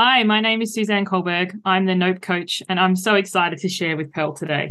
Hi, my name is Suzanne Culberg. I'm the Nope coach, and I'm so excited to share with Pearl today.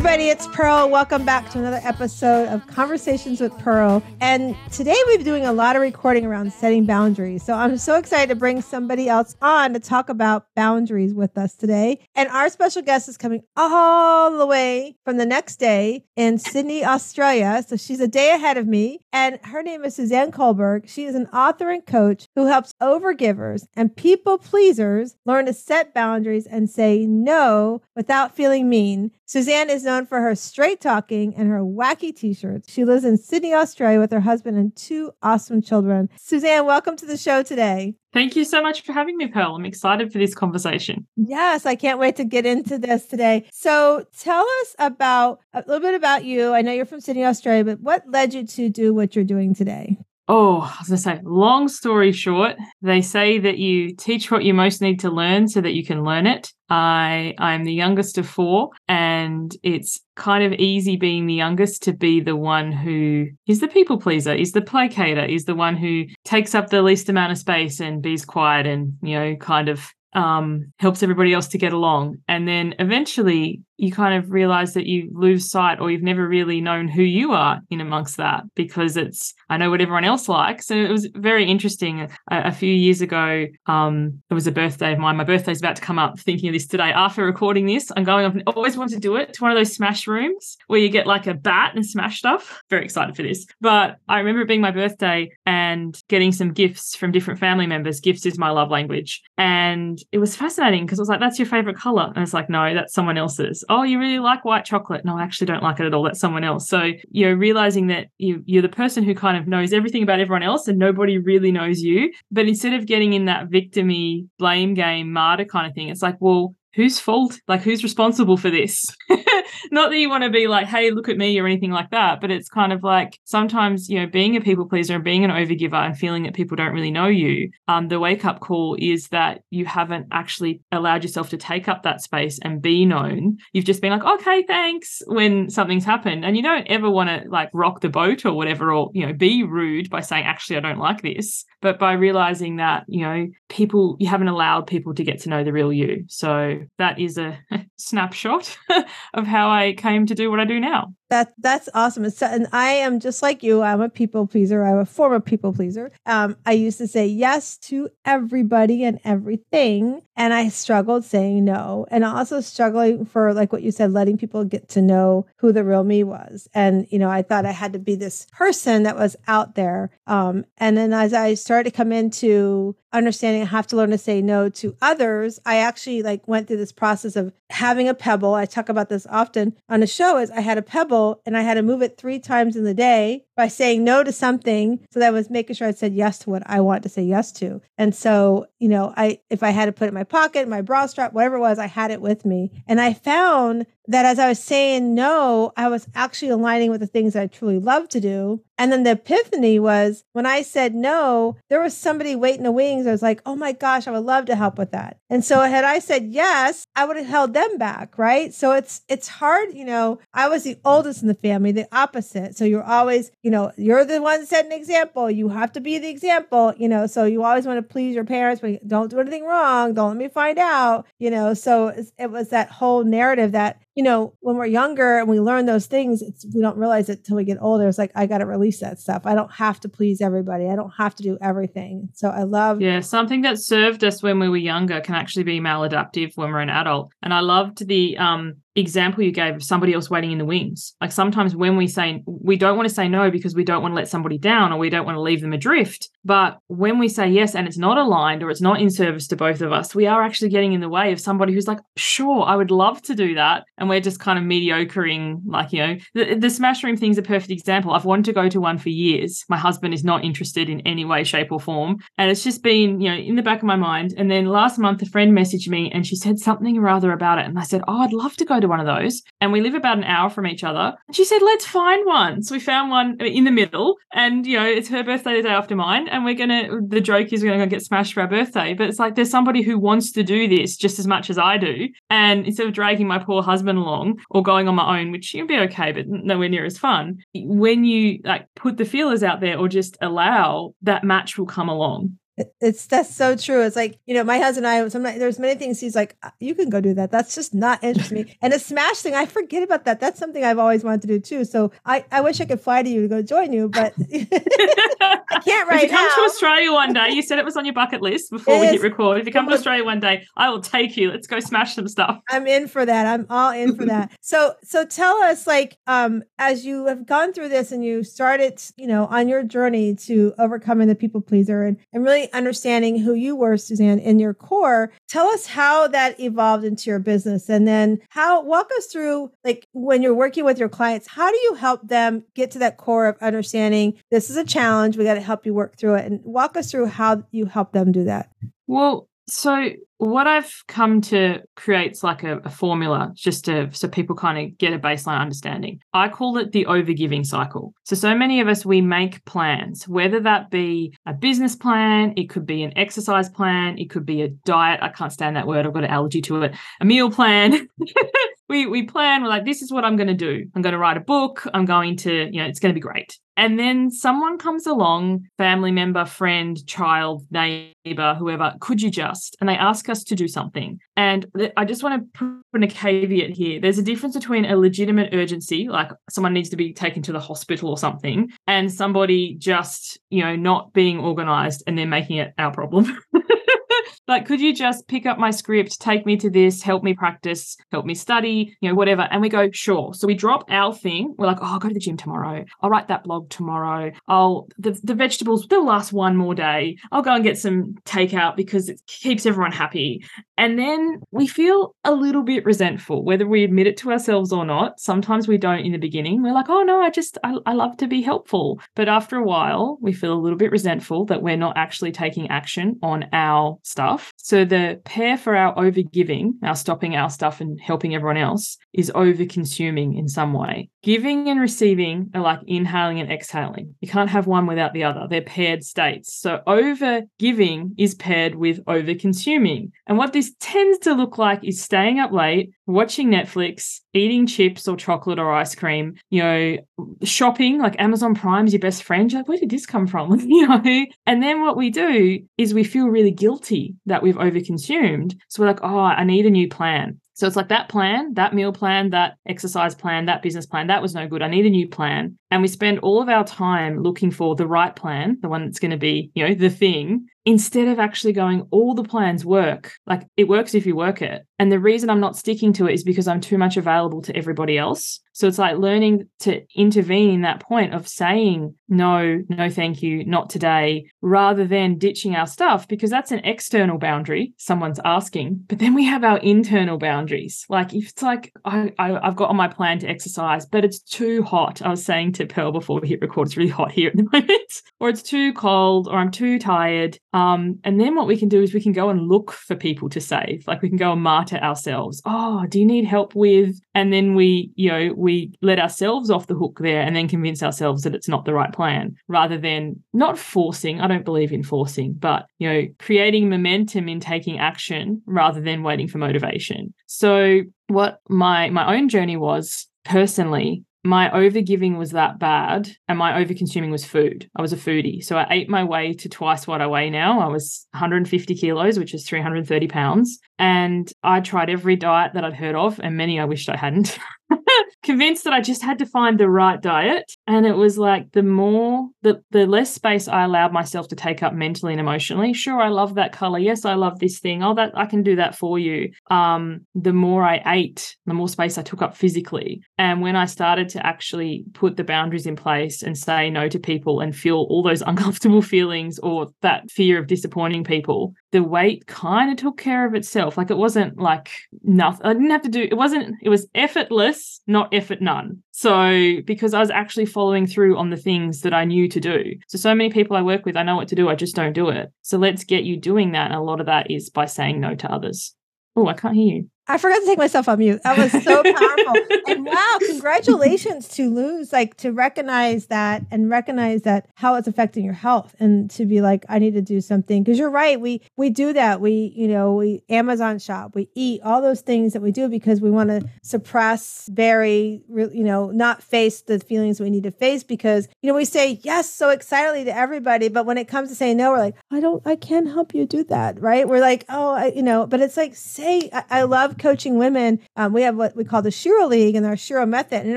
Everybody, it's Pearl. Welcome back to another episode of Conversations with Pearl. And today we've been doing a lot of recording around setting boundaries. So I'm so excited to bring somebody else on to talk about boundaries with us today. And our special guest is coming all the way from the next day in Sydney, Australia. So she's a day ahead of me. And her name is Suzanne Culberg. She is an author and coach who helps overgivers and people pleasers learn to set boundaries and say no without feeling mean. Suzanne is known for her straight talking and her wacky t shirts. She lives in Sydney, Australia with her husband and two awesome children. Suzanne, welcome to the show today. Thank you so much for having me, Pearl. I'm excited for this conversation. Yes, I can't wait to get into this today. So, tell us about a little bit about you. I know you're from Sydney, Australia, but what led you to do what you're doing today? Oh, I was going to say, long story short, they say that you teach what you most need to learn so that you can learn it. I I'm the youngest of four, and it's kind of easy being the youngest to be the one who is the people pleaser, is the placater, is the one who takes up the least amount of space and be's quiet and you know kind of um, helps everybody else to get along. And then eventually you kind of realize that you lose sight or you've never really known who you are in amongst that because it's I know what everyone else likes. And it was very interesting. A, a few years ago, um, it was a birthday of mine. My birthday's about to come up. Thinking of this today after recording this, I'm going up and always wanted to do it to one of those smash rooms where you get like a bat and smash stuff. Very excited for this. But I remember it being my birthday and getting some gifts from different family members. Gifts is my love language, and it was fascinating because I was like, "That's your favorite color," and it's like, "No, that's someone else's." Oh, you really like white chocolate. No, I actually don't like it at all. That's someone else. So you're realizing that you, you're the person who kind of knows everything about everyone else and nobody really knows you. But instead of getting in that victimy blame game, martyr kind of thing, it's like, well, whose fault? Like, who's responsible for this? Not that you want to be like, hey, look at me or anything like that, but it's kind of like sometimes, you know, being a people pleaser and being an overgiver and feeling that people don't really know you. Um, the wake up call is that you haven't actually allowed yourself to take up that space and be known. You've just been like, okay, thanks, when something's happened. And you don't ever want to like rock the boat or whatever, or, you know, be rude by saying, actually, I don't like this. But by realizing that, you know, people, you haven't allowed people to get to know the real you. So, that is a snapshot of how I came to do what I do now. That that's awesome. It's, and I am just like you. I'm a people pleaser. I'm a former people pleaser. Um, I used to say yes to everybody and everything, and I struggled saying no, and also struggling for like what you said, letting people get to know who the real me was. And you know, I thought I had to be this person that was out there. Um, and then as I started to come into understanding I have to learn to say no to others, I actually like went through this process of having a pebble. I talk about this often on the show. Is I had a pebble and I had to move it three times in the day by saying no to something. So that was making sure I said yes to what I want to say yes to. And so, you know, I if I had to put it in my pocket, my bra strap, whatever it was, I had it with me. And I found that as I was saying no, I was actually aligning with the things I truly love to do. And then the epiphany was when I said no, there was somebody waiting the wings. I was like, oh my gosh, I would love to help with that. And so had I said yes, I would have held them back, right? So it's it's hard, you know. I was the oldest in the family, the opposite. So you're always, you know, you're the one setting an example. You have to be the example, you know. So you always want to please your parents, but don't do anything wrong. Don't let me find out, you know. So it was that whole narrative that you know, when we're younger and we learn those things, it's we don't realize it till we get older. It's like I got to release that stuff. I don't have to please everybody. I don't have to do everything. So I love Yeah, something that served us when we were younger can actually be maladaptive when we're an adult. And I loved the um example you gave of somebody else waiting in the wings. Like sometimes when we say we don't want to say no because we don't want to let somebody down or we don't want to leave them adrift. But when we say yes and it's not aligned or it's not in service to both of us, we are actually getting in the way of somebody who's like, sure, I would love to do that. And we're just kind of mediocring, like, you know, the, the smash room thing's a perfect example. I've wanted to go to one for years. My husband is not interested in any way, shape, or form. And it's just been, you know, in the back of my mind. And then last month, a friend messaged me and she said something or other about it. And I said, oh, I'd love to go to one of those. And we live about an hour from each other. And she said, let's find one. So we found one in the middle. And, you know, it's her birthday the day after mine. and we're gonna the joke is we're gonna get smashed for our birthday. But it's like there's somebody who wants to do this just as much as I do. And instead of dragging my poor husband along or going on my own, which you'd be okay, but nowhere near as fun, when you like put the feelers out there or just allow that match will come along it's that's so true. It's like you know, my husband and I. Sometimes there's many things he's like, uh, you can go do that. That's just not interesting me. And a smash thing, I forget about that. That's something I've always wanted to do too. So I, I wish I could fly to you to go join you, but I can't right now. if you now. come to Australia one day, you said it was on your bucket list before it we hit record. If you come to Australia one day, I will take you. Let's go smash some stuff. I'm in for that. I'm all in for that. So so tell us, like, um, as you have gone through this and you started, you know, on your journey to overcoming the people pleaser and and really understanding who you were, Suzanne, in your core. Tell us how that evolved into your business. And then how walk us through like when you're working with your clients, how do you help them get to that core of understanding this is a challenge? We got to help you work through it. And walk us through how you help them do that. Well, so what I've come to create is like a, a, formula just to so people kind of get a baseline understanding. I call it the overgiving cycle. So so many of us we make plans, whether that be a business plan, it could be an exercise plan, it could be a diet. I can't stand that word. I've got an allergy to it. A meal plan. we we plan. We're like, this is what I'm going to do. I'm going to write a book. I'm going to, you know, it's going to be great. And then someone comes along, family member, friend, child, neighbor, whoever, could you just? And they ask us to do something. And I just want to put in a caveat here. There's a difference between a legitimate urgency, like someone needs to be taken to the hospital or something, and somebody just, you know, not being organized and then making it our problem. like, could you just pick up my script, take me to this, help me practice, help me study, you know, whatever? And we go, sure. So we drop our thing. We're like, oh, I'll go to the gym tomorrow. I'll write that blog tomorrow. I'll, the, the vegetables, they'll last one more day. I'll go and get some takeout because it keeps everyone happy. And then we feel a little bit resentful, whether we admit it to ourselves or not. Sometimes we don't in the beginning. We're like, oh no, I just, I, I love to be helpful. But after a while, we feel a little bit resentful that we're not actually taking action on our stuff. So the pair for our overgiving, our stopping our stuff and helping everyone else, is over consuming in some way. Giving and receiving are like inhaling and exhaling. You can't have one without the other. They're paired states. So over giving is paired with over consuming. And what this tends to look like is staying up late, watching Netflix, eating chips or chocolate or ice cream, you know, shopping, like Amazon Prime is your best friend. You're like, where did this come from? you know? And then what we do is we feel really guilty that we've overconsumed. So we're like, oh, I need a new plan. So it's like that plan, that meal plan, that exercise plan, that business plan, that was no good. I need a new plan. And we spend all of our time looking for the right plan, the one that's going to be, you know, the thing instead of actually going, all the plans work. Like it works if you work it. And the reason I'm not sticking to it is because I'm too much available to everybody else. So it's like learning to intervene in that point of saying, no, no, thank you, not today, rather than ditching our stuff, because that's an external boundary someone's asking. But then we have our internal boundaries. Like if it's like, I, I, have got on my plan to exercise, but it's too hot. I was saying to Pearl before we hit record, it's really hot here at the moment, or it's too cold, or I'm too tired. Um, and then what we can do is we can go and look for people to save. Like we can go and martyr ourselves. Oh, do you need help with? And then we, you know, we let ourselves off the hook there and then convince ourselves that it's not the right plan rather than not forcing. I don't believe in forcing, but, you know, creating momentum in taking action rather than waiting for motivation. So what my my own journey was personally my overgiving was that bad and my overconsuming was food. I was a foodie. So I ate my way to twice what I weigh now. I was 150 kilos, which is 330 pounds. And I tried every diet that I'd heard of, and many I wished I hadn't. Convinced that I just had to find the right diet. And it was like the more, the, the less space I allowed myself to take up mentally and emotionally. Sure, I love that color. Yes, I love this thing. Oh, that I can do that for you. Um, the more I ate, the more space I took up physically. And when I started to actually put the boundaries in place and say no to people and feel all those uncomfortable feelings or that fear of disappointing people, the weight kind of took care of itself. Like it wasn't like nothing. I didn't have to do it wasn't it was effortless, not effort none. So because I was actually following through on the things that I knew to do. So so many people I work with, I know what to do, I just don't do it. So let's get you doing that. And a lot of that is by saying no to others. Oh, I can't hear you. I forgot to take myself on mute. That was so powerful. and wow, congratulations to lose, like to recognize that and recognize that how it's affecting your health and to be like, I need to do something. Cause you're right. We, we do that. We, you know, we Amazon shop, we eat all those things that we do because we want to suppress, bury, you know, not face the feelings we need to face because, you know, we say yes so excitedly to everybody. But when it comes to saying no, we're like, I don't, I can't help you do that. Right. We're like, oh, I, you know, but it's like, say, I, I love coaching women. Um, we have what we call the Shiro League and our Shiro method. And in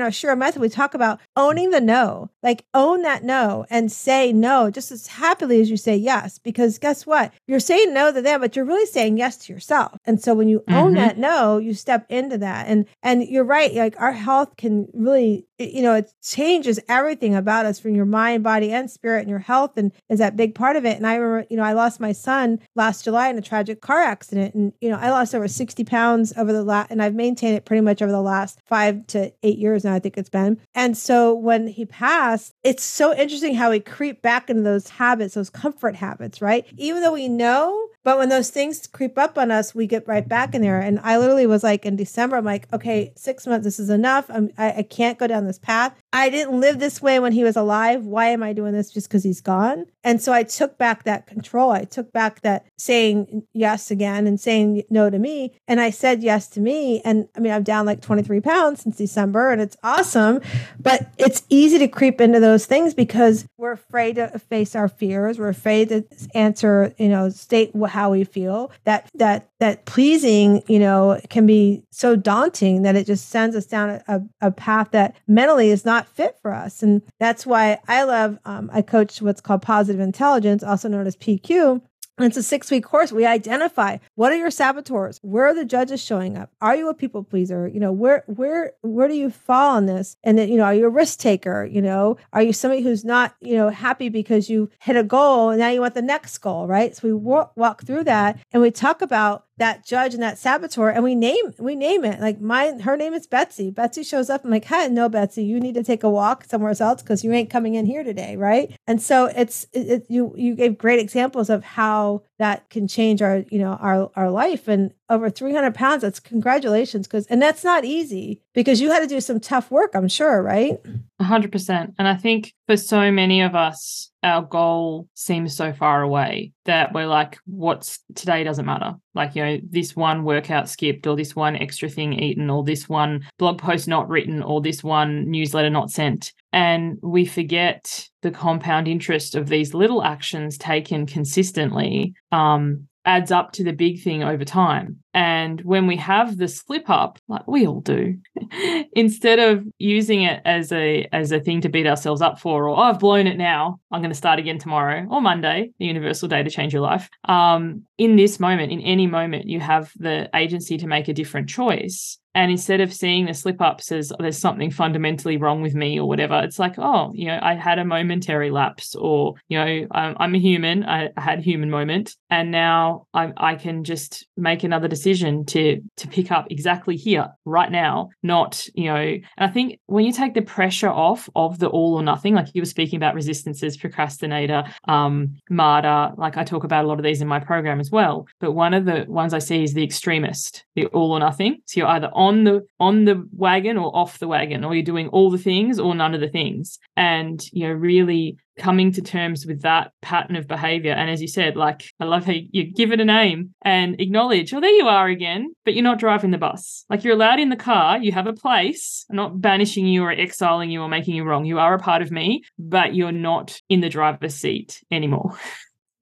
our Shiro method, we talk about owning the no, like own that no and say no just as happily as you say yes. Because guess what? You're saying no to them, but you're really saying yes to yourself. And so when you mm-hmm. own that no, you step into that. And and you're right, like our health can really you know, it changes everything about us from your mind, body, and spirit, and your health, and is that big part of it. And I remember, you know, I lost my son last July in a tragic car accident, and you know, I lost over sixty pounds over the last, and I've maintained it pretty much over the last five to eight years now. I think it's been. And so when he passed, it's so interesting how we creep back into those habits, those comfort habits, right? Even though we know but when those things creep up on us, we get right back in there. And I literally was like in December, I'm like, okay, six months, this is enough. I'm, I, I can't go down this path. I didn't live this way when he was alive. Why am I doing this just because he's gone? And so I took back that control. I took back that saying yes again and saying no to me. And I said yes to me. And I mean, I'm down like 23 pounds since December and it's awesome. But it's easy to creep into those things because we're afraid to face our fears. We're afraid to answer, you know, state how we feel. That, that, that pleasing, you know, can be so daunting that it just sends us down a, a path that mentally is not fit for us. And that's why I love, um, I coach what's called positive intelligence, also known as PQ. It's a six week course. We identify what are your saboteurs? Where are the judges showing up? Are you a people pleaser? You know, where where where do you fall on this? And then, you know, are you a risk taker? You know, are you somebody who's not, you know, happy because you hit a goal and now you want the next goal, right? So we walk, walk through that and we talk about that judge and that saboteur and we name we name it like my her name is betsy betsy shows up i'm like hi no betsy you need to take a walk somewhere else because you ain't coming in here today right and so it's it, it, you you gave great examples of how that can change our you know our our life. And over 300 pounds that's congratulations because and that's not easy because you had to do some tough work i'm sure right? 100% and i think for so many of us our goal seems so far away that we're like what's today doesn't matter. Like you know this one workout skipped or this one extra thing eaten or this one blog post not written or this one newsletter not sent. And we forget the compound interest of these little actions taken consistently um, adds up to the big thing over time. And when we have the slip up, like we all do, instead of using it as a as a thing to beat ourselves up for, or oh, I've blown it now, I'm going to start again tomorrow or Monday, the universal day to change your life. Um, in this moment, in any moment, you have the agency to make a different choice. And instead of seeing the slip ups as there's something fundamentally wrong with me or whatever, it's like, oh, you know, I had a momentary lapse, or you know, I'm, I'm a human. I, I had a human moment, and now I, I can just make another decision to to pick up exactly here, right now, not you know. And I think when you take the pressure off of the all or nothing, like you were speaking about resistances, procrastinator, um, martyr, like I talk about a lot of these in my program as well. But one of the ones I see is the extremist, the all or nothing. So you're either the on the wagon or off the wagon, or you're doing all the things or none of the things. And you know, really coming to terms with that pattern of behavior. And as you said, like I love how you give it a name and acknowledge, oh, there you are again, but you're not driving the bus. Like you're allowed in the car, you have a place. I'm not banishing you or exiling you or making you wrong. You are a part of me, but you're not in the driver's seat anymore.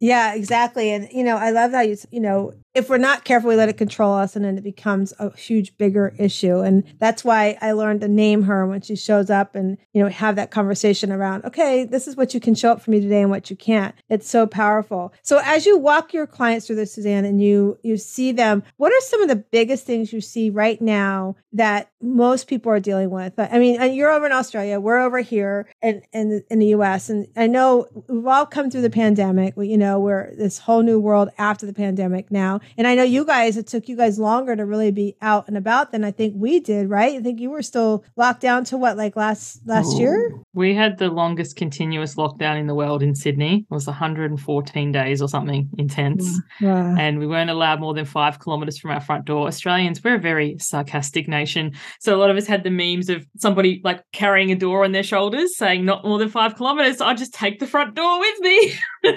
Yeah, exactly. And, you know, I love how you, you know, if we're not careful, we let it control us and then it becomes a huge, bigger issue. And that's why I learned to name her when she shows up and, you know, have that conversation around, okay, this is what you can show up for me today and what you can't. It's so powerful. So as you walk your clients through this, Suzanne, and you, you see them, what are some of the biggest things you see right now that most people are dealing with? I mean, uh, you're over in Australia, we're over here in, in, in the US. And I know we've all come through the pandemic. We, you know, we're this whole new world after the pandemic now. And I know you guys, it took you guys longer to really be out and about than I think we did, right? I think you were still locked down to what, like last last Ooh. year? We had the longest continuous lockdown in the world in Sydney. It was 114 days or something intense. Wow. And we weren't allowed more than five kilometers from our front door. Australians, we're a very sarcastic nation. So a lot of us had the memes of somebody like carrying a door on their shoulders saying not more than five kilometers. So I just take the front door with me.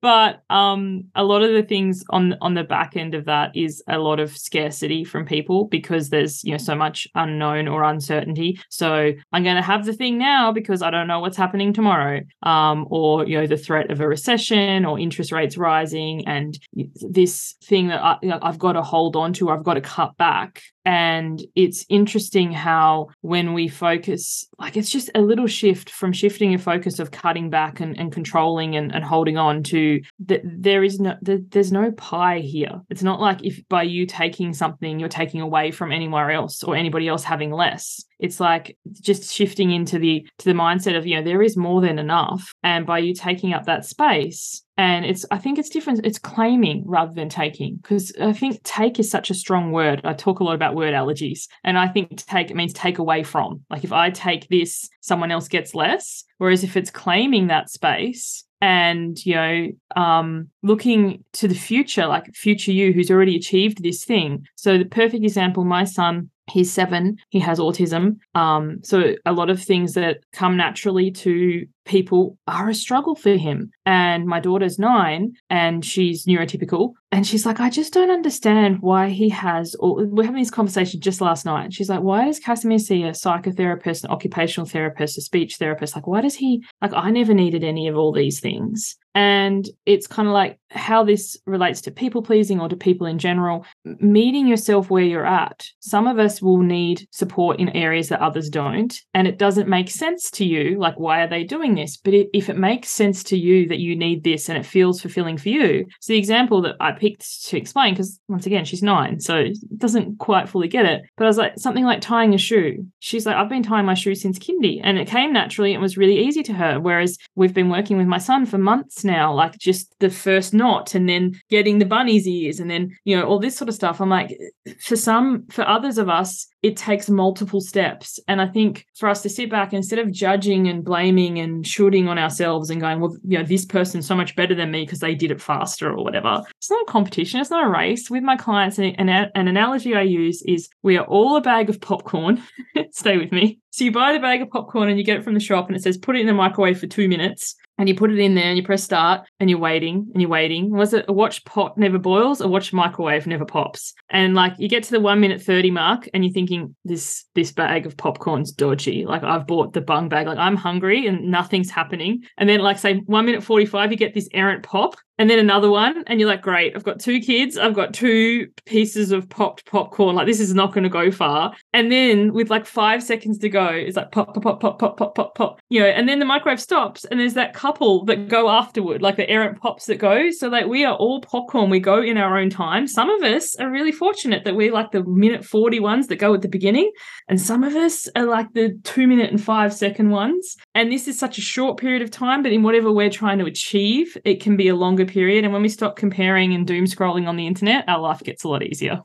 but um, a lot of the things on on the back end of that is a lot of scarcity from people because there's you know so much unknown or uncertainty. So I'm going to have the thing now because I don't know what's happening tomorrow, um, or you know the threat of a recession or interest rates rising, and this thing that I, you know, I've got to hold on to, I've got to cut back. And it's interesting how when we focus, like it's just a little shift from shifting a focus of cutting back and, and controlling and, and holding on to that there is no there's no pie here. It's not like if by you taking something you're taking away from anywhere else or anybody else having less. It's like just shifting into the to the mindset of, you know, there is more than enough. And by you taking up that space, and it's i think it's different it's claiming rather than taking because i think take is such a strong word. I talk a lot about word allergies and i think take it means take away from. Like if i take this someone else gets less. Whereas if it's claiming that space and you know um looking to the future like future you who's already achieved this thing. So the perfect example my son he's seven. He has autism. Um so a lot of things that come naturally to people are a struggle for him. And my daughter's nine and she's neurotypical. And she's like, I just don't understand why he has. All, we're having this conversation just last night. She's like, why does Casimir see a psychotherapist, an occupational therapist, a speech therapist? Like, why does he, like, I never needed any of all these things. And it's kind of like how this relates to people pleasing or to people in general, meeting yourself where you're at. Some of us will need support in areas that others don't. And it doesn't make sense to you. Like, why are they doing this, but if it makes sense to you that you need this and it feels fulfilling for you, so the example that I picked to explain, because once again, she's nine, so doesn't quite fully get it, but I was like, something like tying a shoe. She's like, I've been tying my shoe since kindy, and it came naturally and was really easy to her. Whereas we've been working with my son for months now, like just the first knot and then getting the bunny's ears and then, you know, all this sort of stuff. I'm like, for some, for others of us, it takes multiple steps. And I think for us to sit back instead of judging and blaming and shooting on ourselves and going, well, you know, this person's so much better than me because they did it faster or whatever. It's not a competition. It's not a race. With my clients, an, an, an analogy I use is we are all a bag of popcorn. Stay with me. So you buy the bag of popcorn and you get it from the shop and it says put it in the microwave for two minutes and you put it in there and you press start and you're waiting and you're waiting. Was it a watch pot never boils, a watch microwave never pops? And like you get to the one minute 30 mark and you're thinking, this this bag of popcorn's dodgy. Like I've bought the bung bag, like I'm hungry and nothing's happening. And then like say one minute 45, you get this errant pop and then another one and you're like great i've got two kids. I've got two pieces of popped popcorn. Like this is not going to go far. And then with like five seconds to go it's like pop pop pop pop pop pop pop pop you know and then the microwave stops and there's that couple that go afterward like the errant pops that go. So like we are all popcorn. We go in our own time. Some of us are really fortunate that we're like the minute 40 ones that go at the beginning and some of us are like the two minute and five second ones. And this is such a short period of time but in whatever we're trying to achieve it can be a longer period. And when we stop comparing and doom scrolling on the internet, our life gets a lot easier.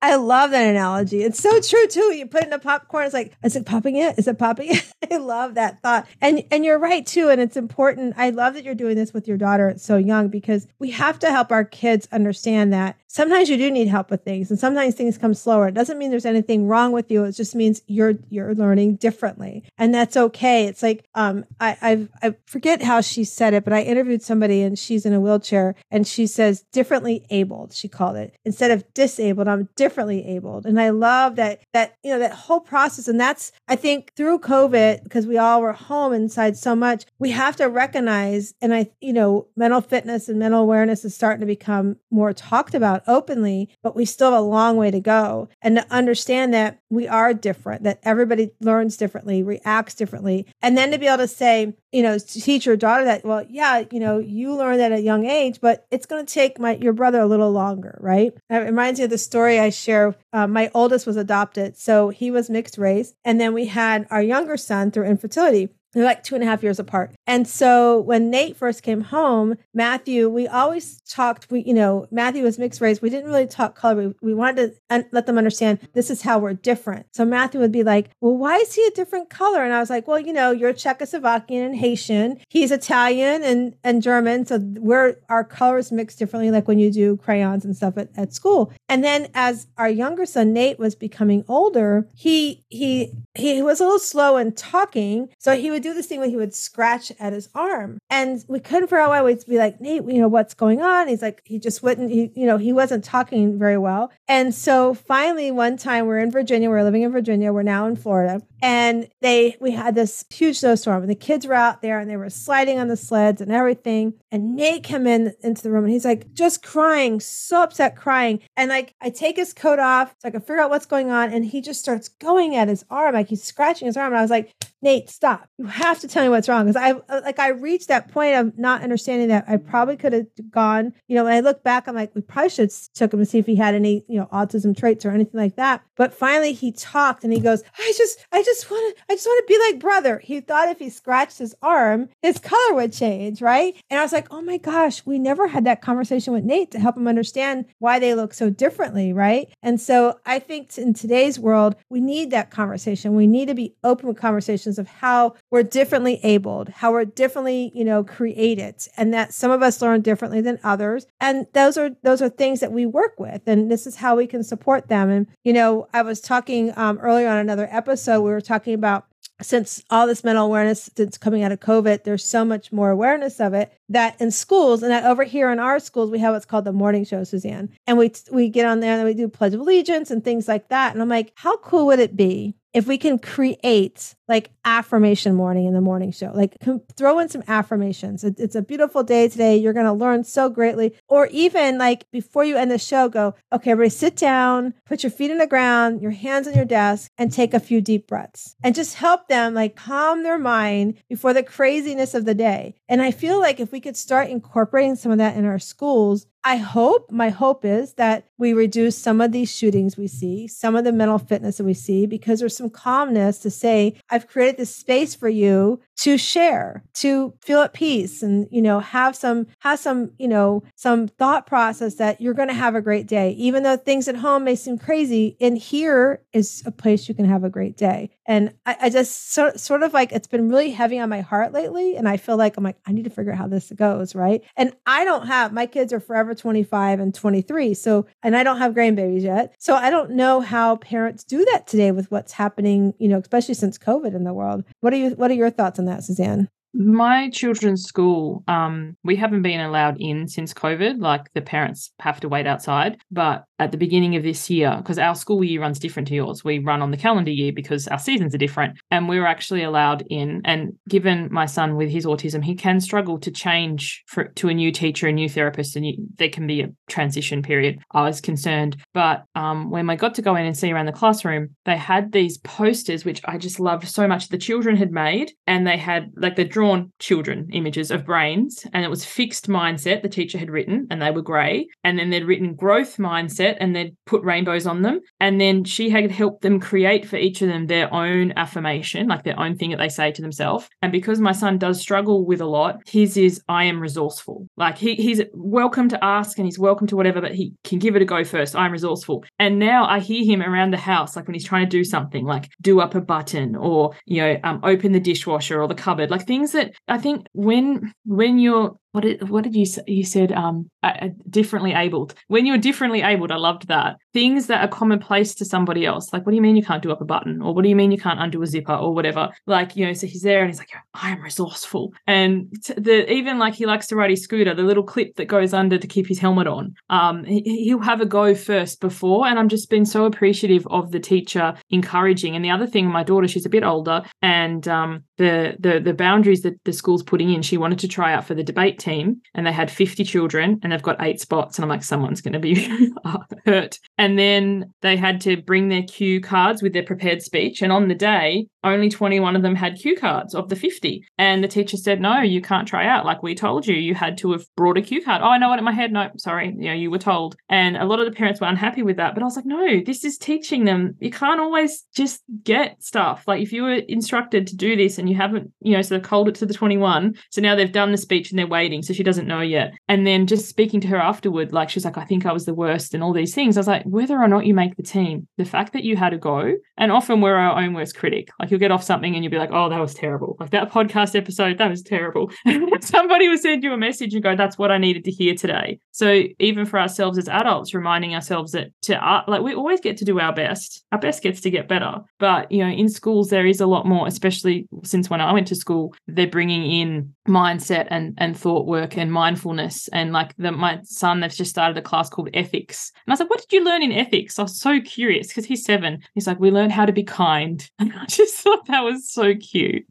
I love that analogy. It's so true too. You put in a popcorn, it's like, is it popping yet? Is it popping yet? I love that thought. And and you're right too. And it's important. I love that you're doing this with your daughter so young because we have to help our kids understand that sometimes you do need help with things and sometimes things come slower. It doesn't mean there's anything wrong with you. It just means you're you're learning differently. And that's okay. It's like um I I've, I forget how she said it, but I interviewed somebody and she's in a wheelchair and she says differently abled, she called it. Instead of disabled, I'm differently abled. And I love that that you know that whole process and that's I think through COVID because we all were home inside so much, we have to recognize and I you know mental fitness and mental awareness is starting to become more talked about openly, but we still have a long way to go. And to understand that we are different, that everybody learns differently, reacts differently. And then to be able to say, you know, teach your daughter that, well, yeah, you know, you learned at a young age, but it's going to take my your brother a little longer, right? It reminds me of the story I share. Uh, my oldest was adopted, so he was mixed race, and then we had our younger son through infertility They're like two and a half years apart. And so when Nate first came home, Matthew, we always talked, we, you know, Matthew was mixed race. We didn't really talk color. We, we wanted to let them understand this is how we're different. So Matthew would be like, well, why is he a different color? And I was like, well, you know, you're Czechoslovakian and Haitian. He's Italian and, and German. So we're, our colors mix differently, like when you do crayons and stuff at, at school. And then as our younger son, Nate, was becoming older, he, he, he was a little slow in talking. So he would do this thing where he would scratch at his arm. And we couldn't figure out why we'd be like, Nate, you know, what's going on? He's like, he just wouldn't, he, you know, he wasn't talking very well. And so finally, one time we're in Virginia, we're living in Virginia, we're now in Florida. And they, we had this huge snowstorm and the kids were out there and they were sliding on the sleds and everything. And Nate came in into the room and he's like, just crying, so upset, crying. And like, I take his coat off so I can figure out what's going on. And he just starts going at his arm, like he's scratching his arm. And I was like, Nate, stop. You have to tell me what's wrong. Cause I, like, I reached that point of not understanding that I probably could have gone, you know, when I look back, I'm like, we probably should have took him to see if he had any, you know, autism traits or anything like that. But finally he talked and he goes, I just, I just want to, I just want to be like brother. He thought if he scratched his arm, his color would change. Right. And I was like, oh my gosh, we never had that conversation with Nate to help him understand why they look so differently. Right. And so I think in today's world, we need that conversation. We need to be open with conversations of how we're differently abled, how we're differently, you know, created, and that some of us learn differently than others. And those are those are things that we work with. And this is how we can support them. And, you know, I was talking um, earlier on another episode, we were talking about since all this mental awareness since coming out of COVID, there's so much more awareness of it that in schools and that over here in our schools we have what's called the morning show, Suzanne, and we we get on there and we do Pledge of Allegiance and things like that. And I'm like, how cool would it be if we can create like affirmation morning in the morning show, like throw in some affirmations. It, it's a beautiful day today. You're going to learn so greatly. Or even like before you end the show, go, okay, everybody sit down, put your feet in the ground, your hands on your desk, and take a few deep breaths and just help them like calm their mind before the craziness of the day. And I feel like if we could start incorporating some of that in our schools, I hope, my hope is that we reduce some of these shootings we see, some of the mental fitness that we see, because there's some calmness to say, I've created this space for you to share, to feel at peace and, you know, have some, have some, you know, some thought process that you're going to have a great day. Even though things at home may seem crazy, in here is a place you can have a great day. And I, I just sort, sort of like, it's been really heavy on my heart lately. And I feel like I'm like, I need to figure out how this goes. Right. And I don't have, my kids are forever 25 and 23. So, and I don't have grandbabies yet. So I don't know how parents do that today with what's happening, you know, especially since COVID in the world. What are you, what are your thoughts on that, Suzanne? My children's school, um, we haven't been allowed in since COVID. Like the parents have to wait outside. But at the beginning of this year, because our school year runs different to yours, we run on the calendar year because our seasons are different. And we were actually allowed in. And given my son with his autism, he can struggle to change for, to a new teacher, a new therapist, and there can be a transition period. I was concerned. But um, when I got to go in and see around the classroom, they had these posters, which I just loved so much. The children had made, and they had like the drawn children images of brains and it was fixed mindset the teacher had written and they were grey. And then they'd written growth mindset and they'd put rainbows on them. And then she had helped them create for each of them their own affirmation like their own thing that they say to themselves. And because my son does struggle with a lot his is i am resourceful. Like he, he's welcome to ask and he's welcome to whatever but he can give it a go first. I'm resourceful. And now i hear him around the house like when he's trying to do something like do up a button or you know um, open the dishwasher or the cupboard like things that I think when when you're what did what did you say? You said um differently abled. When you're differently abled, I loved that. Things that are commonplace to somebody else, like what do you mean you can't do up a button, or what do you mean you can't undo a zipper, or whatever. Like you know, so he's there and he's like, I am resourceful, and the even like he likes to ride his scooter, the little clip that goes under to keep his helmet on. Um, he, he'll have a go first before, and I'm just been so appreciative of the teacher encouraging. And the other thing, my daughter, she's a bit older, and um, the the the boundaries that the school's putting in, she wanted to try out for the debate team and they had 50 children and they've got eight spots. And I'm like, someone's going to be hurt. And then they had to bring their cue cards with their prepared speech. And on the day, only 21 of them had cue cards of the 50. And the teacher said, No, you can't try out. Like we told you, you had to have brought a cue card. Oh, I know it in my head. No, sorry. You know, you were told. And a lot of the parents were unhappy with that. But I was like, No, this is teaching them. You can't always just get stuff. Like if you were instructed to do this and you haven't, you know, so they've called it to the 21. So now they've done the speech and they're waiting. So she doesn't know yet. And then just speaking to her afterward, like she's like, I think I was the worst and all these things. I was like, whether or not you make the team, the fact that you had to go, and often we're our own worst critic. Like you'll get off something and you'll be like, oh, that was terrible. Like that podcast episode, that was terrible. Somebody will send you a message and go, that's what I needed to hear today. So even for ourselves as adults, reminding ourselves that to like we always get to do our best. Our best gets to get better. But, you know, in schools, there is a lot more, especially since when I went to school, they're bringing in mindset and, and thought work and mindfulness. And like the, my son, they've just started a class called ethics. And I was like, what did you learn in ethics? I was so curious because he's seven. He's like, we learned how to be kind. And I just thought that was so cute.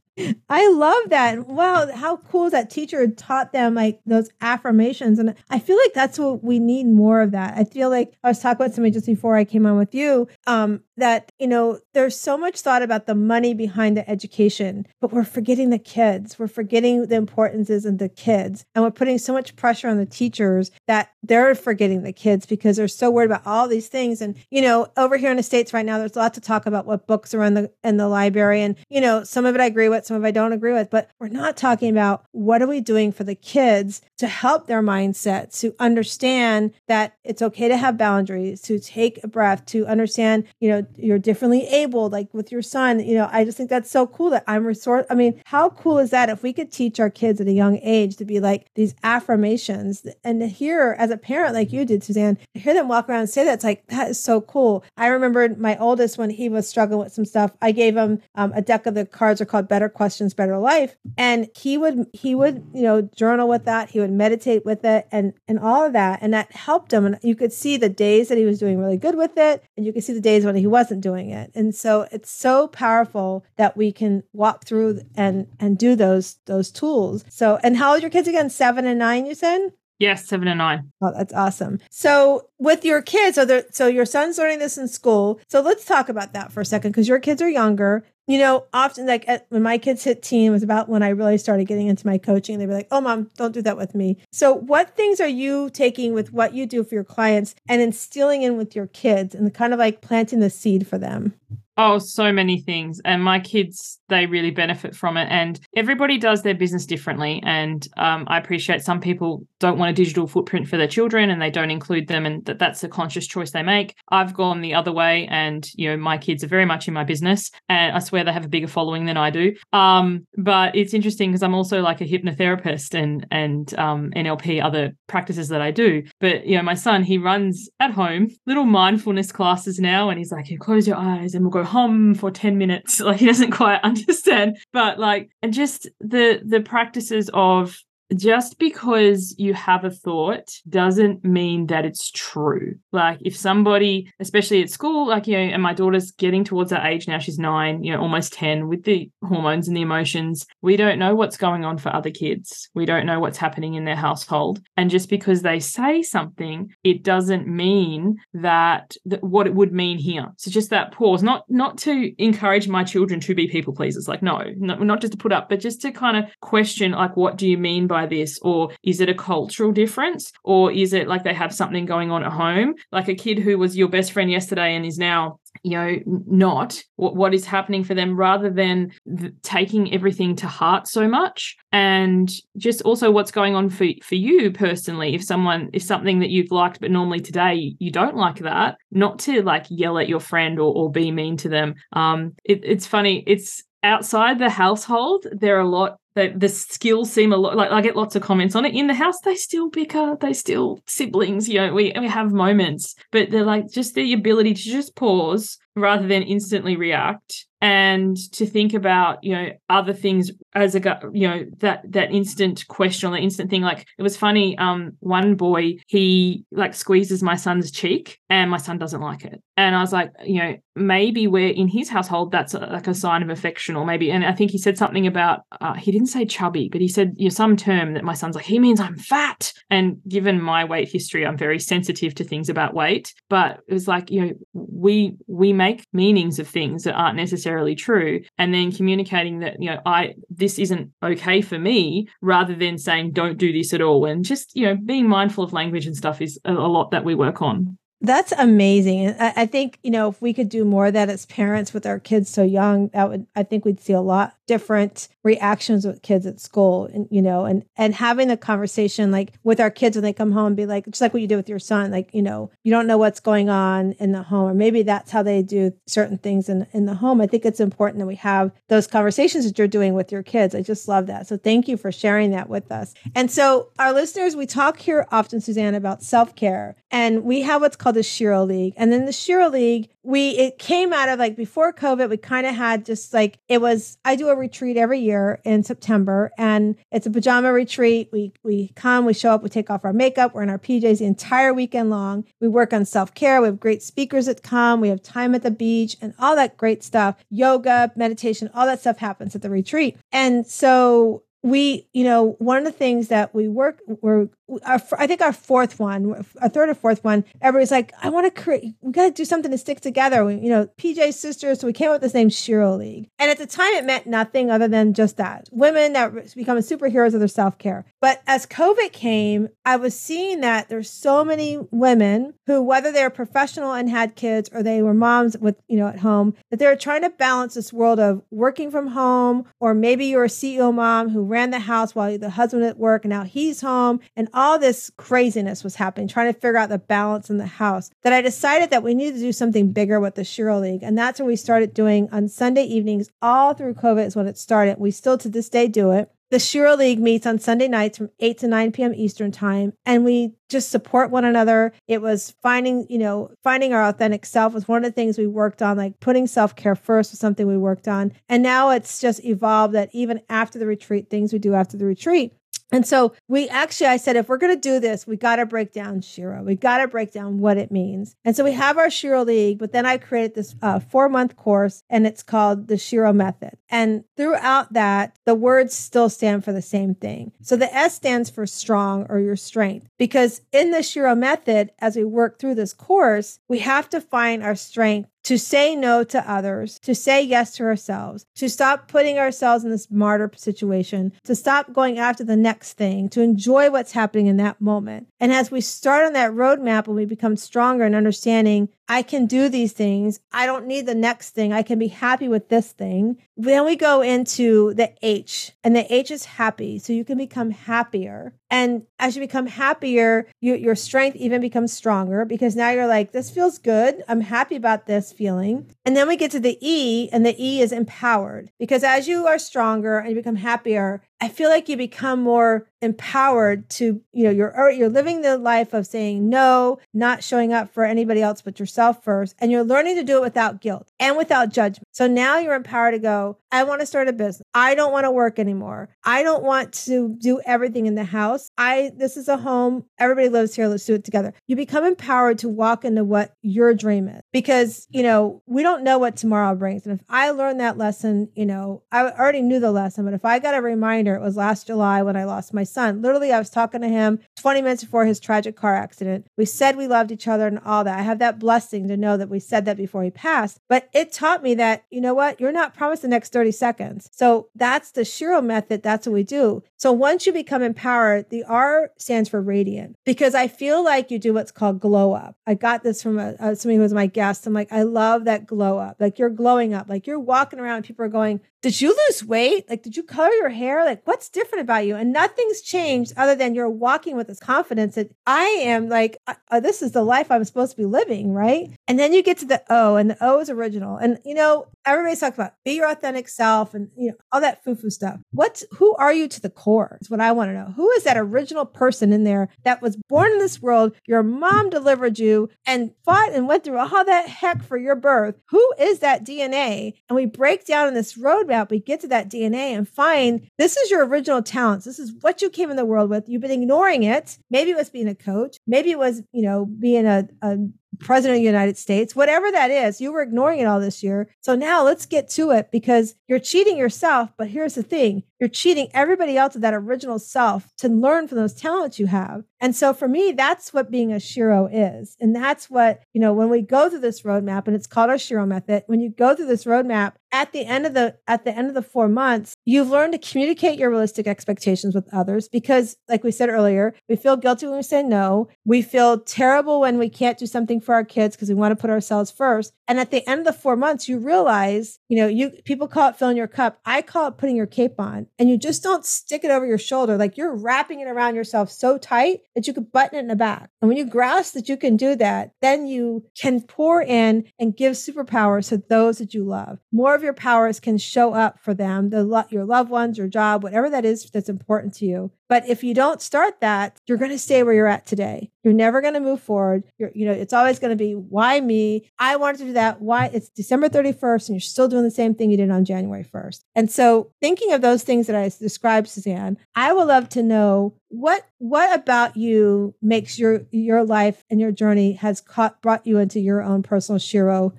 I love that. Wow, how cool is that teacher taught them like those affirmations. And I feel like that's what we need more of that. I feel like I was talking with somebody just before I came on with you. Um, that, you know, there's so much thought about the money behind the education, but we're forgetting the kids. We're forgetting the importances of the kids. And we're putting so much pressure on the teachers that they're forgetting the kids because they're so worried about all these things. And, you know, over here in the States right now, there's lots to talk about what books are in the in the library. And, you know, some of it I agree with, some of I don't agree with, but we're not talking about what are we doing for the kids to help their mindset, to understand that it's okay to have boundaries, to take a breath, to understand, you know, you're differently able, like with your son. You know, I just think that's so cool that I'm resort. I mean, how cool is that if we could teach our kids at a young age to be like these affirmations and to hear as a parent, like you did, Suzanne, to hear them walk around and say that, it's like, that is so cool. I remembered my oldest when he was struggling with some stuff, I gave him um, a deck of the cards are called Better Questions, Better Life. And he would, he would, you know, journal with that. He would meditate with it and, and all of that. And that helped him. And you could see the days that he was doing really good with it. And you could see the days when he wasn't doing it. And so it's so powerful that we can walk through and, and do those, those tools. So, and how old are your kids again? Seven and nine, you said? Yes, seven and nine. Oh, that's awesome. So with your kids, so there, so your son's learning this in school. So let's talk about that for a second because your kids are younger. You know, often like when my kids hit teen was about when I really started getting into my coaching. They were like, "Oh, mom, don't do that with me." So, what things are you taking with what you do for your clients and instilling in with your kids, and kind of like planting the seed for them? Oh, so many things. And my kids, they really benefit from it. And everybody does their business differently. And um, I appreciate some people don't want a digital footprint for their children and they don't include them. And that that's a conscious choice they make. I've gone the other way. And, you know, my kids are very much in my business. And I swear they have a bigger following than I do. Um, but it's interesting because I'm also like a hypnotherapist and, and um, NLP, other practices that I do. But, you know, my son, he runs at home little mindfulness classes now. And he's like, you close your eyes and we'll go hum for 10 minutes like he doesn't quite understand but like and just the the practices of just because you have a thought doesn't mean that it's true. Like if somebody, especially at school, like you know, and my daughter's getting towards that age now, she's nine, you know, almost 10 with the hormones and the emotions, we don't know what's going on for other kids. We don't know what's happening in their household. And just because they say something, it doesn't mean that, that what it would mean here. So just that pause, not not to encourage my children to be people pleasers, like no, not, not just to put up, but just to kind of question like what do you mean by this? Or is it a cultural difference? Or is it like they have something going on at home? Like a kid who was your best friend yesterday and is now you know not what, what is happening for them rather than th- taking everything to heart so much and just also what's going on for for you personally if someone if something that you've liked but normally today you don't like that not to like yell at your friend or, or be mean to them um it, it's funny it's outside the household they're a lot the, the skills seem a lot like I get lots of comments on it. In the house, they still bicker, they still siblings, you know, we we have moments, but they're like just the ability to just pause, rather than instantly react and to think about you know other things as a you know that that instant question or the instant thing like it was funny um one boy he like squeezes my son's cheek and my son doesn't like it and i was like you know maybe we're in his household that's a, like a sign of affection or maybe and i think he said something about uh, he didn't say chubby but he said you know some term that my son's like he means i'm fat. And given my weight history i'm very sensitive to things about weight. But it was like you know we we make meanings of things that aren't necessarily true. And then communicating that you know i this isn't okay for me rather than saying don't do this at all. And just you know being mindful of language and stuff is a, lot that we work on. That's amazing. I, think, you know, if we could do more of that as parents with our kids so young, that would, I think we'd see a lot different reactions with kids at school and, you know, and, and having a conversation like with our kids when they come home, be like, just like what you did with your son, like, you know, you don't know what's going on in the home, or maybe that's how they do certain things in, in the home. I think it's important that we have those conversations that you're doing with your kids. I just love that. So thank you for sharing that with us. And so our listeners, we talk here often, Suzanne, about self-care and we have what's called called the Shiro League. And then the Shiro League, we it came out of like before COVID, we kind of had just like it was I do a retreat every year in September and it's a pajama retreat. We we come, we show up, we take off our makeup, we're in our PJs the entire weekend long. We work on self-care. We have great speakers that come, we have time at the beach and all that great stuff. Yoga, meditation, all that stuff happens at the retreat. And so we, you know, one of the things that we work, we're our, I think our fourth one, our third or fourth one, everybody's like, I want to create, we got to do something to stick together. We, you know, PJ sisters. So we came up with this name Shiro League. And at the time, it meant nothing other than just that women that become superheroes of their self care. But as COVID came, I was seeing that there's so many women who, whether they're professional and had kids or they were moms with, you know, at home, that they're trying to balance this world of working from home, or maybe you're a CEO mom who ran the house while the husband at work and now he's home and all this craziness was happening, trying to figure out the balance in the house, that I decided that we needed to do something bigger with the Shero League. And that's what we started doing on Sunday evenings, all through COVID is when it started. We still to this day do it. The Shero League meets on Sunday nights from 8 to 9 p.m. Eastern time, and we just support one another. It was finding, you know, finding our authentic self was one of the things we worked on, like putting self care first was something we worked on. And now it's just evolved that even after the retreat, things we do after the retreat, and so we actually, I said, if we're going to do this, we got to break down Shero. We got to break down what it means. And so we have our Shero League, but then I created this uh, four month course and it's called the Shero Method. And throughout that, the words still stand for the same thing. So the S stands for strong or your strength, because in the Shero Method, as we work through this course, we have to find our strength to say no to others, to say yes to ourselves, to stop putting ourselves in this martyr situation, to stop going after the next thing, to enjoy what's happening in that moment. And as we start on that roadmap and we become stronger in understanding I can do these things. I don't need the next thing. I can be happy with this thing. Then we go into the H, and the H is happy. So you can become happier. And as you become happier, you, your strength even becomes stronger because now you're like, this feels good. I'm happy about this feeling. And then we get to the E, and the E is empowered because as you are stronger and you become happier, I feel like you become more empowered to, you know, you're you're living the life of saying no, not showing up for anybody else but yourself first, and you're learning to do it without guilt and without judgment. So now you're empowered to go, I want to start a business. I don't want to work anymore. I don't want to do everything in the house. I this is a home. Everybody lives here. Let's do it together. You become empowered to walk into what your dream is because, you know, we don't know what tomorrow brings. And if I learned that lesson, you know, I already knew the lesson, but if I got a reminder it was last July when I lost my son. Literally, I was talking to him 20 minutes before his tragic car accident. We said we loved each other and all that. I have that blessing to know that we said that before he passed. But it taught me that, you know what? You're not promised the next 30 seconds. So that's the Shero method. That's what we do. So once you become empowered, the R stands for radiant because I feel like you do what's called glow up. I got this from a, a, somebody who was my guest. I'm like, I love that glow up. Like you're glowing up. Like you're walking around people are going, did you lose weight? Like, did you color your hair? Like, what's different about you? And nothing's changed other than you're walking with this confidence that I am like, uh, this is the life I'm supposed to be living, right? And then you get to the O, and the O is original. And you know, everybody's talking about be your authentic self and you know all that foo-foo stuff. What's who are you to the core? Is what I want to know. Who is that original person in there that was born in this world? Your mom delivered you and fought and went through all that heck for your birth. Who is that DNA? And we break down in this roadmap, we get to that DNA and find this is your original talents. This is what you came in the world with. You've been ignoring it. Maybe it was being a coach. Maybe it was, you know, being a, a president of the United States, whatever that is, you were ignoring it all this year. So now let's get to it because you're cheating yourself. But here's the thing you're cheating everybody else of that original self to learn from those talents you have. And so for me, that's what being a Shero is. And that's what, you know, when we go through this roadmap and it's called our Shero method, when you go through this roadmap, at the end of the at the end of the four months, you've learned to communicate your realistic expectations with others because, like we said earlier, we feel guilty when we say no. We feel terrible when we can't do something for our kids because we want to put ourselves first. And at the end of the four months, you realize, you know, you people call it filling your cup. I call it putting your cape on. And you just don't stick it over your shoulder. Like you're wrapping it around yourself so tight that you could button it in the back. And when you grasp that you can do that, then you can pour in and give superpowers to those that you love. More of your powers can show up for them, the your loved ones, your job, whatever that is that's important to you. But if you don't start that, you're going to stay where you're at today. You're never going to move forward. You're, you know, it's always going to be why me? I wanted to do that. Why it's December 31st and you're still doing the same thing you did on January 1st. And so thinking of those things that I described, Suzanne, I would love to know what what about you makes your your life and your journey has caught brought you into your own personal shero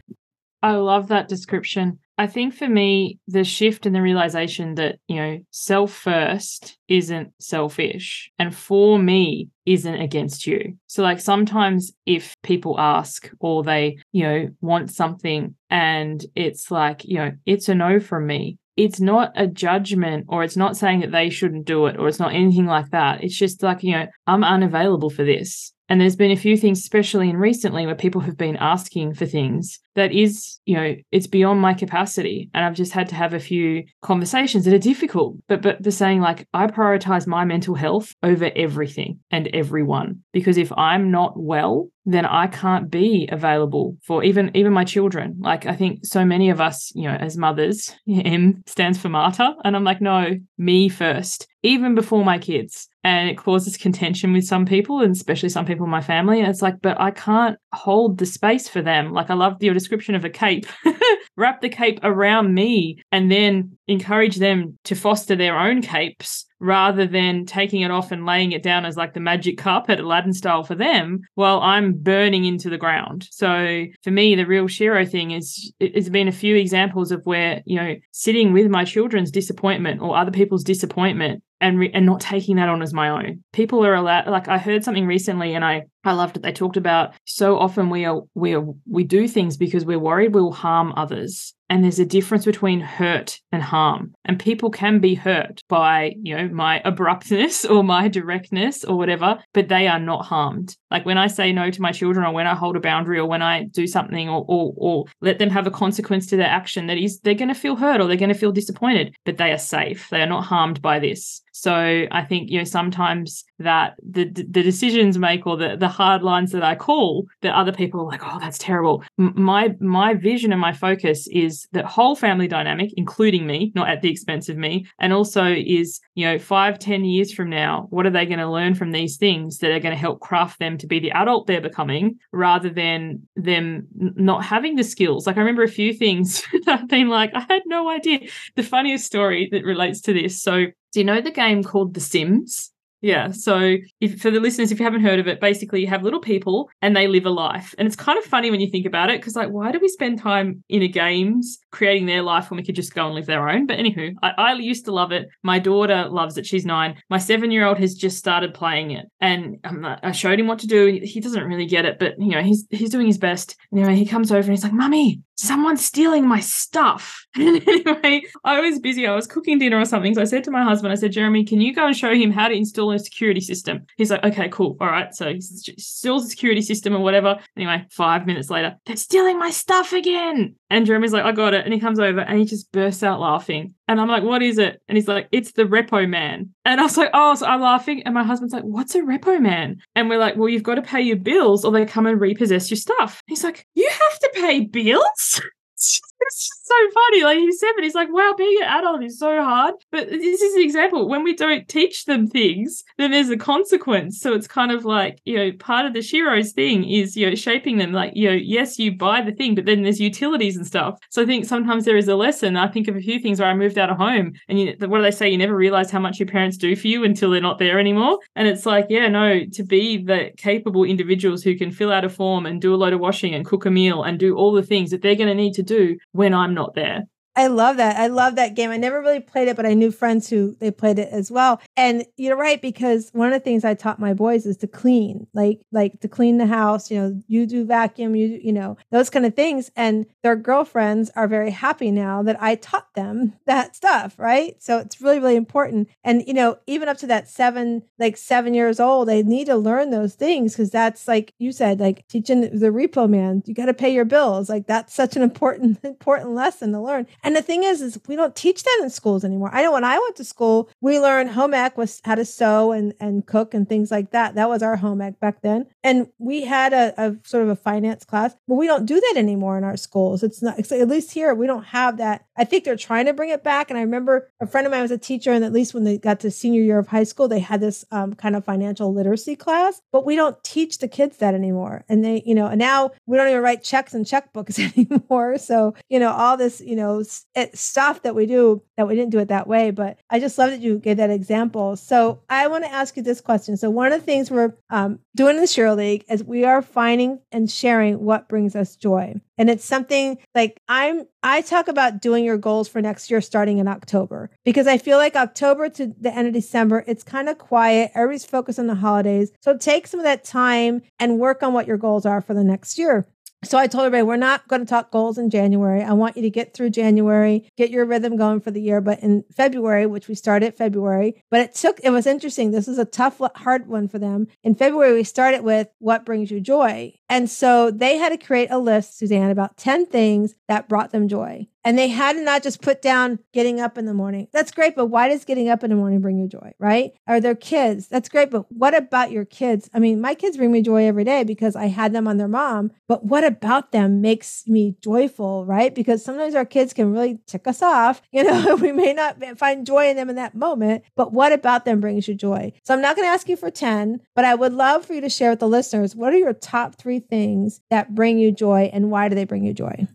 I love that description. I think for me, the shift and the realization that, you know, self first isn't selfish. And for me, isn't against you. So, like, sometimes if people ask or they, you know, want something and it's like, you know, it's a no from me, it's not a judgment or it's not saying that they shouldn't do it or it's not anything like that. It's just like, you know, I'm unavailable for this. And there's been a few things, especially in recently, where people have been asking for things that is, you know, it's beyond my capacity. And I've just had to have a few conversations that are difficult, but but the saying like I prioritize my mental health over everything and everyone. Because if I'm not well, then I can't be available for even even my children. Like I think so many of us, you know, as mothers, M stands for Marta, and I'm like, no, me first, even before my kids. And it causes contention with some people, and especially some people in my family. And it's like, but I can't hold the space for them. Like I love your description of a cape. Wrap the cape around me and then encourage them to foster their own capes rather than taking it off and laying it down as like the magic cup at Aladdin style for them while I'm burning into the ground. So for me, the real Shero thing is it's been a few examples of where, you know, sitting with my children's disappointment or other people's disappointment and re- and not taking that on as my own. People are allowed like I heard something recently and I I loved it. They talked about so often we are we are we do things because we're worried we'll harm others. And there's a difference between hurt and harm. And people can be hurt by, you know, my abruptness or my directness or whatever, but they are not harmed. Like when I say no to my children or when I hold a boundary or when I do something or or, or let them have a consequence to their action that is they're going to feel hurt or they're going to feel disappointed, but they are safe. They are not harmed by this. So I think you know sometimes that the the decisions make or the the hard lines that I call that other people are like, oh, that's terrible. My my vision and my focus is that whole family dynamic, including me, not at the expense of me, and also is you know five ten years from now, what are they going to learn from these things that are going to help craft them to be the adult they're becoming, rather than them not having the skills. Like I remember a few things that I've been like, I had no idea. The funniest story that relates to this. So do you know the game called The Sims? Yeah. So, if for the listeners, if you haven't heard of it, basically you have little people and they live a life. And it's kind of funny when you think about it because, like, why do we spend time in a games creating their life when we could just go and live their own? But anywho, I, I used to love it. My daughter loves it. She's nine. My seven year old has just started playing it, and um, I showed him what to do. He doesn't really get it, but you know, he's he's doing his best. Anyway, he comes over and he's like, "Mummy, someone's stealing my stuff. And anyway, I was busy. I was cooking dinner or something. So I said to my husband, I said, Jeremy, can you go and show him how to install a security system? He's like, okay, cool. All right. So he installs the security system or whatever. Anyway, five minutes later, they're stealing my stuff again. And Jeremy's like, I got it. And he comes over and he just bursts out laughing. And I'm like, what is it? And he's like, it's the repo man. And I was like, oh, so I'm laughing. And my husband's like, what's a repo man? And we're like, well, you've got to pay your bills or they come and repossess your stuff. He's like, you pay bills? It's just so funny. Like he's seven, he's like, wow, being an adult is so hard. But this is an example. When we don't teach them things, then there's a consequence. So it's kind of like, you know, part of the Shero's thing is, you know, shaping them like, you know, yes, you buy the thing, but then there's utilities and stuff. So I think sometimes there is a lesson. I think of a few things where I moved out of home and you, what do they say? You never realize how much your parents do for you until they're not there anymore. And it's like, yeah, no, to be the capable individuals who can fill out a form and do a load of washing and cook a meal and do all the things that they're going to need to do when I'm not there. I love that. I love that game. I never really played it, but I knew friends who they played it as well. And you're right because one of the things I taught my boys is to clean, like like to clean the house. You know, you do vacuum, you you know those kind of things. And their girlfriends are very happy now that I taught them that stuff, right? So it's really really important. And you know, even up to that seven like seven years old, they need to learn those things because that's like you said, like teaching the repo man. You got to pay your bills. Like that's such an important important lesson to learn. And the thing is, is we don't teach that in schools anymore. I know when I went to school, we learned home ec was how to sew and, and cook and things like that. That was our home ec back then. And we had a, a sort of a finance class, but we don't do that anymore in our schools. It's not, at least here, we don't have that. I think they're trying to bring it back. And I remember a friend of mine was a teacher, and at least when they got to senior year of high school, they had this um, kind of financial literacy class, but we don't teach the kids that anymore. And they, you know, and now we don't even write checks and checkbooks anymore. So, you know, all this, you know, stuff that we do that we didn't do it that way. But I just love that you gave that example. So I want to ask you this question. So one of the things we're um, doing in the Shero League is we are finding and sharing what brings us joy. And it's something like I'm I talk about doing your goals for next year starting in October because I feel like October to the end of December, it's kind of quiet. Everybody's focused on the holidays. So take some of that time and work on what your goals are for the next year. So I told everybody, we're not going to talk goals in January. I want you to get through January, get your rhythm going for the year. But in February, which we started February, but it took, it was interesting. This is a tough, hard one for them. In February, we started with what brings you joy. And so they had to create a list, Suzanne, about 10 things that brought them joy. And they had not just put down getting up in the morning. That's great, but why does getting up in the morning bring you joy, right? Are there kids? That's great, but what about your kids? I mean, my kids bring me joy every day because I had them on their mom, but what about them makes me joyful, right? Because sometimes our kids can really tick us off. You know, we may not find joy in them in that moment, but what about them brings you joy? So I'm not going to ask you for 10, but I would love for you to share with the listeners what are your top three things that bring you joy and why do they bring you joy?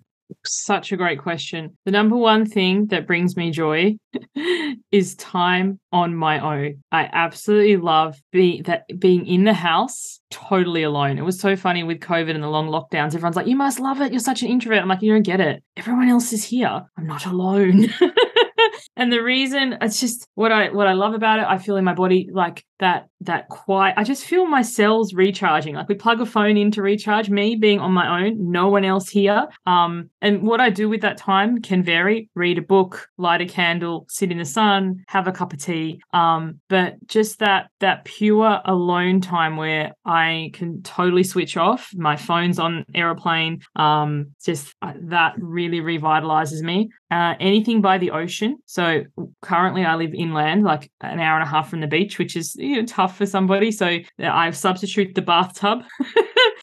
Such a great question. The number one thing that brings me joy is time on my own. I absolutely love being that being in the house totally alone. It was so funny with COVID and the long lockdowns. Everyone's like, "You must love it. You're such an introvert." I'm like, "You don't get it. Everyone else is here. I'm not alone." and the reason it's just what I what I love about it, I feel in my body like that that quiet. I just feel my cells recharging. Like we plug a phone in to recharge. Me being on my own, no one else here. Um, and what I do with that time can vary. Read a book, light a candle, sit in the sun, have a cup of tea. Um, but just that that pure alone time where I can totally switch off. My phone's on aeroplane. Um, just uh, that really revitalizes me. Uh, anything by the ocean. So currently I live inland, like an hour and a half from the beach, which is you know, tough for somebody. So I substitute the bathtub.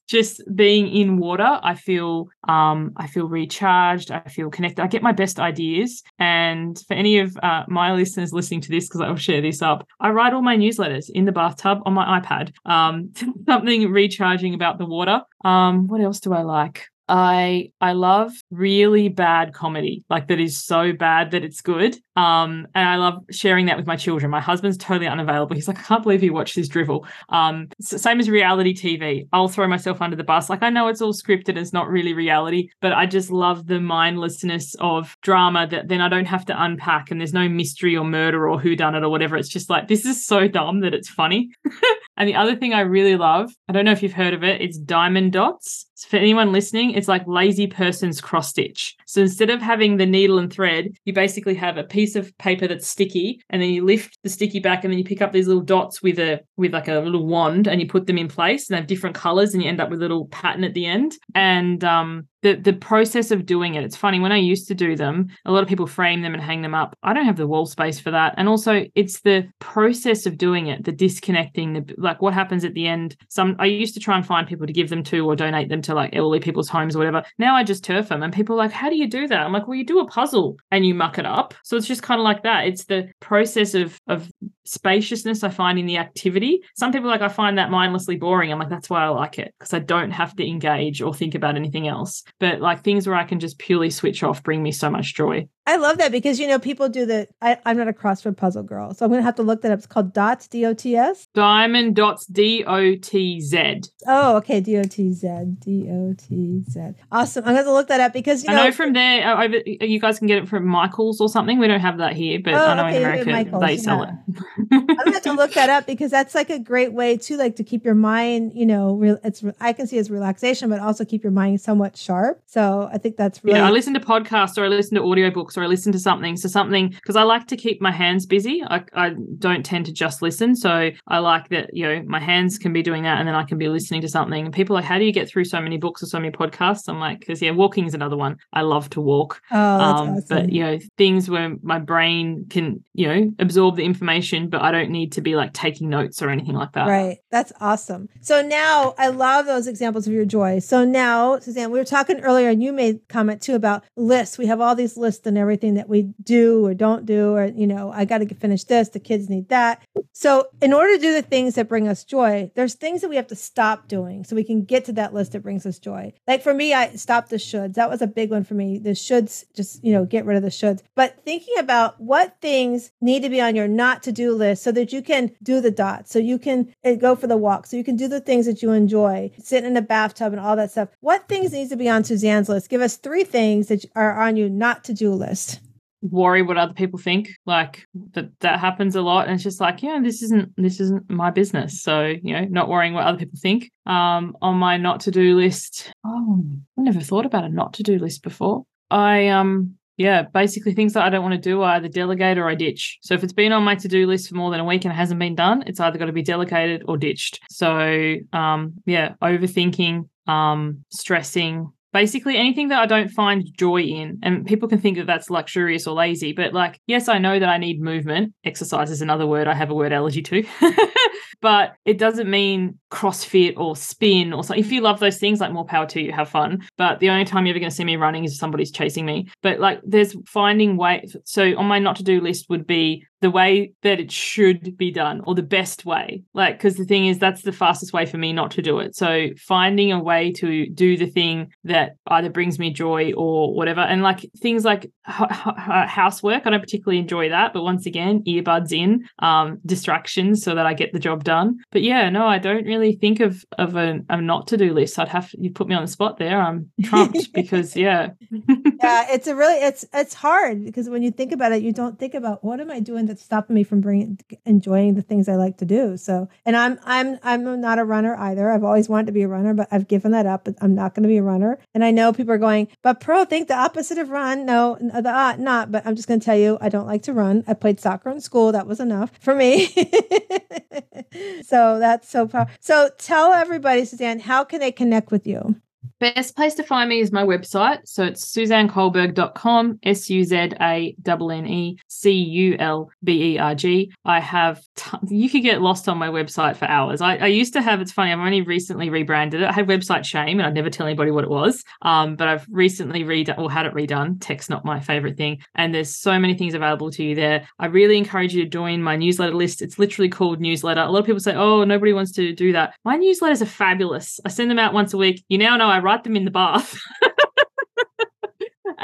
Just being in water, I feel um, I feel recharged. I feel connected. I get my best ideas. And for any of uh, my listeners listening to this, because I will share this up, I write all my newsletters in the bathtub on my iPad. Um, something recharging about the water. Um, what else do I like? I I love really bad comedy, like that is so bad that it's good. Um, and I love sharing that with my children. My husband's totally unavailable. He's like, I can't believe you watch this drivel. Um, same as reality TV. I'll throw myself under the bus. Like I know it's all scripted, it's not really reality, but I just love the mindlessness of drama that then I don't have to unpack and there's no mystery or murder or who done it or whatever. It's just like this is so dumb that it's funny. and the other thing I really love, I don't know if you've heard of it, it's diamond dots. For anyone listening, it's like lazy person's cross stitch. So instead of having the needle and thread, you basically have a piece of paper that's sticky, and then you lift the sticky back, and then you pick up these little dots with a with like a little wand, and you put them in place, and they have different colors, and you end up with a little pattern at the end. And um, the the process of doing it. It's funny when I used to do them, a lot of people frame them and hang them up. I don't have the wall space for that. And also it's the process of doing it, the disconnecting, the like what happens at the end. Some I used to try and find people to give them to or donate them to like elderly people's homes or whatever. Now I just turf them and people are like, how do you do that? I'm like, well, you do a puzzle and you muck it up. So it's just kind of like that. It's the process of of spaciousness I find in the activity. Some people like I find that mindlessly boring. I'm like, that's why I like it because I don't have to engage or think about anything else. But like things where I can just purely switch off bring me so much joy. I love that because you know people do the. I, am not a crossword puzzle girl, so I'm gonna have to look that up. It's called dots, D O T S. Diamond dots, D O T Z. Oh, okay, D O T Z, D O T Z. Awesome. I'm gonna look that up because you I know, know from there. Uh, over, you guys can get it from Michaels or something. We don't have that here, but oh, I know okay, in America Michaels, they sell yeah. it. I'm gonna have to look that up because that's like a great way to like to keep your mind. You know, re- it's I can see as relaxation, but also keep your mind somewhat sharp. So I think that's really. Yeah, I listen to podcasts or I listen to audiobooks books or I listen to something. So something because I like to keep my hands busy. I, I don't tend to just listen. So I like that, you know, my hands can be doing that and then I can be listening to something. And people are like, how do you get through so many books or so many podcasts? I'm like, because yeah, walking is another one. I love to walk. Oh, um, awesome. But you know, things where my brain can, you know, absorb the information, but I don't need to be like taking notes or anything like that. Right. That's awesome. So now I love those examples of your joy. So now, Suzanne, we were talking earlier and you made comment too about lists. We have all these lists and everything that we do or don't do, or, you know, I got to finish this, the kids need that. So, in order to do the things that bring us joy, there's things that we have to stop doing so we can get to that list that brings us joy. Like for me, I stopped the shoulds. That was a big one for me. The shoulds, just, you know, get rid of the shoulds. But thinking about what things need to be on your not to do list so that you can do the dots, so you can uh, go for the walk, so you can do the things that you enjoy, sit in a bathtub and all that stuff. What things needs to be on Suzanne's list? Give us three things that are on you not to do list. Worry what other people think like that that happens a lot. And it's just like yeah this isn't this isn't my business. So you know not worrying what other people think. Um on my not to do list oh i never thought about a not to do list before. I um yeah basically things that i don't want to do i either delegate or i ditch. So if it's been on my to-do list for more than a week and it hasn't been done it's either got to be delegated or ditched. So um yeah overthinking um stressing basically anything that I don't find joy in. And people can think that that's luxurious or lazy, but like, yes, I know that I need movement. Exercise is another word I have a word allergy to. but it doesn't mean CrossFit or spin or something. If you love those things, like more power to you, have fun. But the only time you're ever going to see me running is if somebody's chasing me. But like, there's finding ways. So on my not to do list would be the way that it should be done or the best way. Like, because the thing is, that's the fastest way for me not to do it. So finding a way to do the thing that either brings me joy or whatever. And like things like housework, I don't particularly enjoy that. But once again, earbuds in, um, distractions so that I get the job done. But yeah, no, I don't really think of of a, a not to do list. I'd have you put me on the spot there. I'm trumped because yeah. yeah, it's a really it's it's hard because when you think about it, you don't think about what am I doing that's stopping me from bringing enjoying the things I like to do. So, and I'm I'm I'm not a runner either. I've always wanted to be a runner, but I've given that up. I'm not going to be a runner. And I know people are going, but pro think the opposite of run. No, the uh, not. But I'm just going to tell you, I don't like to run. I played soccer in school. That was enough for me. so that's so powerful. So tell everybody, Suzanne, how can they connect with you? Best place to find me is my website. So it's suzanneculberg.com, S U Z A N N E C U L B E R G. I have, t- you could get lost on my website for hours. I, I, used to have, it's funny, I've only recently rebranded it. I had website shame and I'd never tell anybody what it was. Um, but I've recently redone or had it redone. Tech's not my favorite thing. And there's so many things available to you there. I really encourage you to join my newsletter list. It's literally called newsletter. A lot of people say, oh, nobody wants to do that. My newsletters are fabulous. I send them out once a week. You now know I write them in the bath.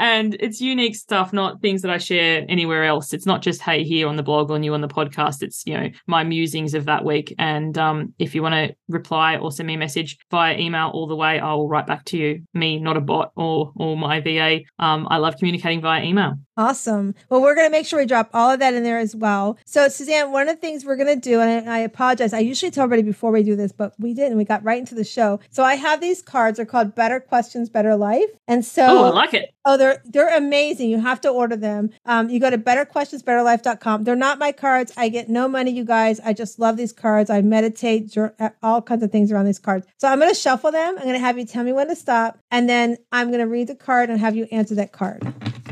and it's unique stuff, not things that I share anywhere else. It's not just hey here on the blog or new on the podcast. It's you know my musings of that week. And um, if you want to reply or send me a message via email all the way, I will write back to you. Me, not a bot or or my VA. Um, I love communicating via email. Awesome. Well, we're going to make sure we drop all of that in there as well. So, Suzanne, one of the things we're going to do, and I, apologize, I usually tell everybody before we do this, but we didn't. We got right into the show. So, I have these cards. They're called Better Questions, Better Life. And so, oh, I like it. Oh, they're they're amazing. You have to order them. Um, you go to betterquestionsbetterlife.com. They're not my cards. I get no money, you guys. I just love these cards. I meditate, uh, all kinds of things around these cards. So I'm going to shuffle them. I'm going to have you tell me when to stop, and then I'm going to read the card and have you answer that card.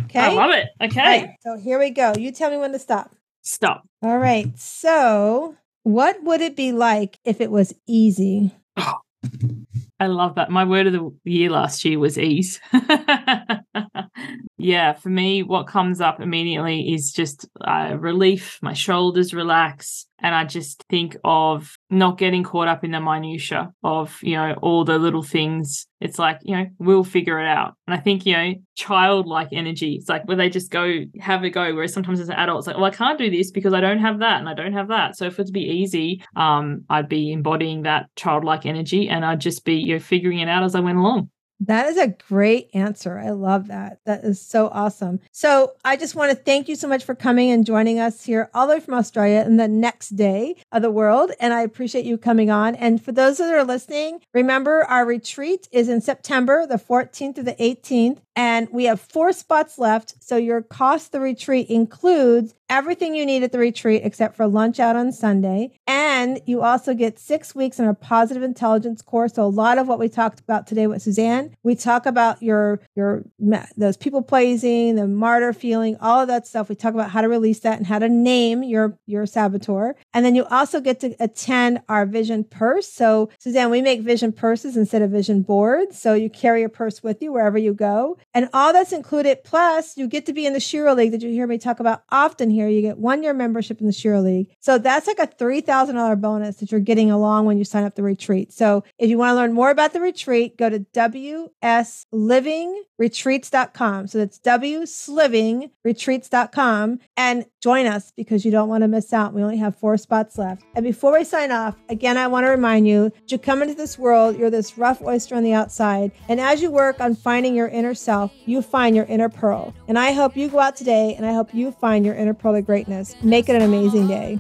Okay. I love it. Okay. Right, so here we go. You tell me when to stop. Stop. All right. So, what would it be like if it was easy? I love that. My word of the year last year was ease. yeah, for me, what comes up immediately is just uh, relief. My shoulders relax. And I just think of not getting caught up in the minutia of, you know, all the little things. It's like, you know, we'll figure it out. And I think, you know, childlike energy, it's like where they just go have a go. Whereas sometimes as an adult, it's like, well, I can't do this because I don't have that and I don't have that. So if it's to be easy, um, I'd be embodying that childlike energy and I'd just be, you know, figuring it out as I went along. That is a great answer. I love that. That is so awesome. So, I just want to thank you so much for coming and joining us here all the way from Australia in the next day of the world. And I appreciate you coming on. And for those that are listening, remember our retreat is in September, the 14th to the 18th. And we have four spots left. So your cost the retreat includes everything you need at the retreat except for lunch out on Sunday. And you also get six weeks in our positive intelligence course. So a lot of what we talked about today with Suzanne, we talk about your your those people pleasing, the martyr feeling, all of that stuff. We talk about how to release that and how to name your your saboteur. And then you also get to attend our vision purse. So Suzanne, we make vision purses instead of vision boards. So you carry a purse with you wherever you go. And all that's included, plus you get to be in the Shero League that you hear me talk about often here. You get one year membership in the Shero League. So that's like a $3,000 bonus that you're getting along when you sign up the retreat. So if you want to learn more about the retreat, go to wslivingretreats.com. So that's wslivingretreats.com and join us because you don't want to miss out. We only have four spots left. And before we sign off, again, I want to remind you, you come into this world, you're this rough oyster on the outside. And as you work on finding your inner self, yourself, you find your inner pearl. And I hope you go out today and I hope you find your inner pearl of greatness. Make it an amazing day.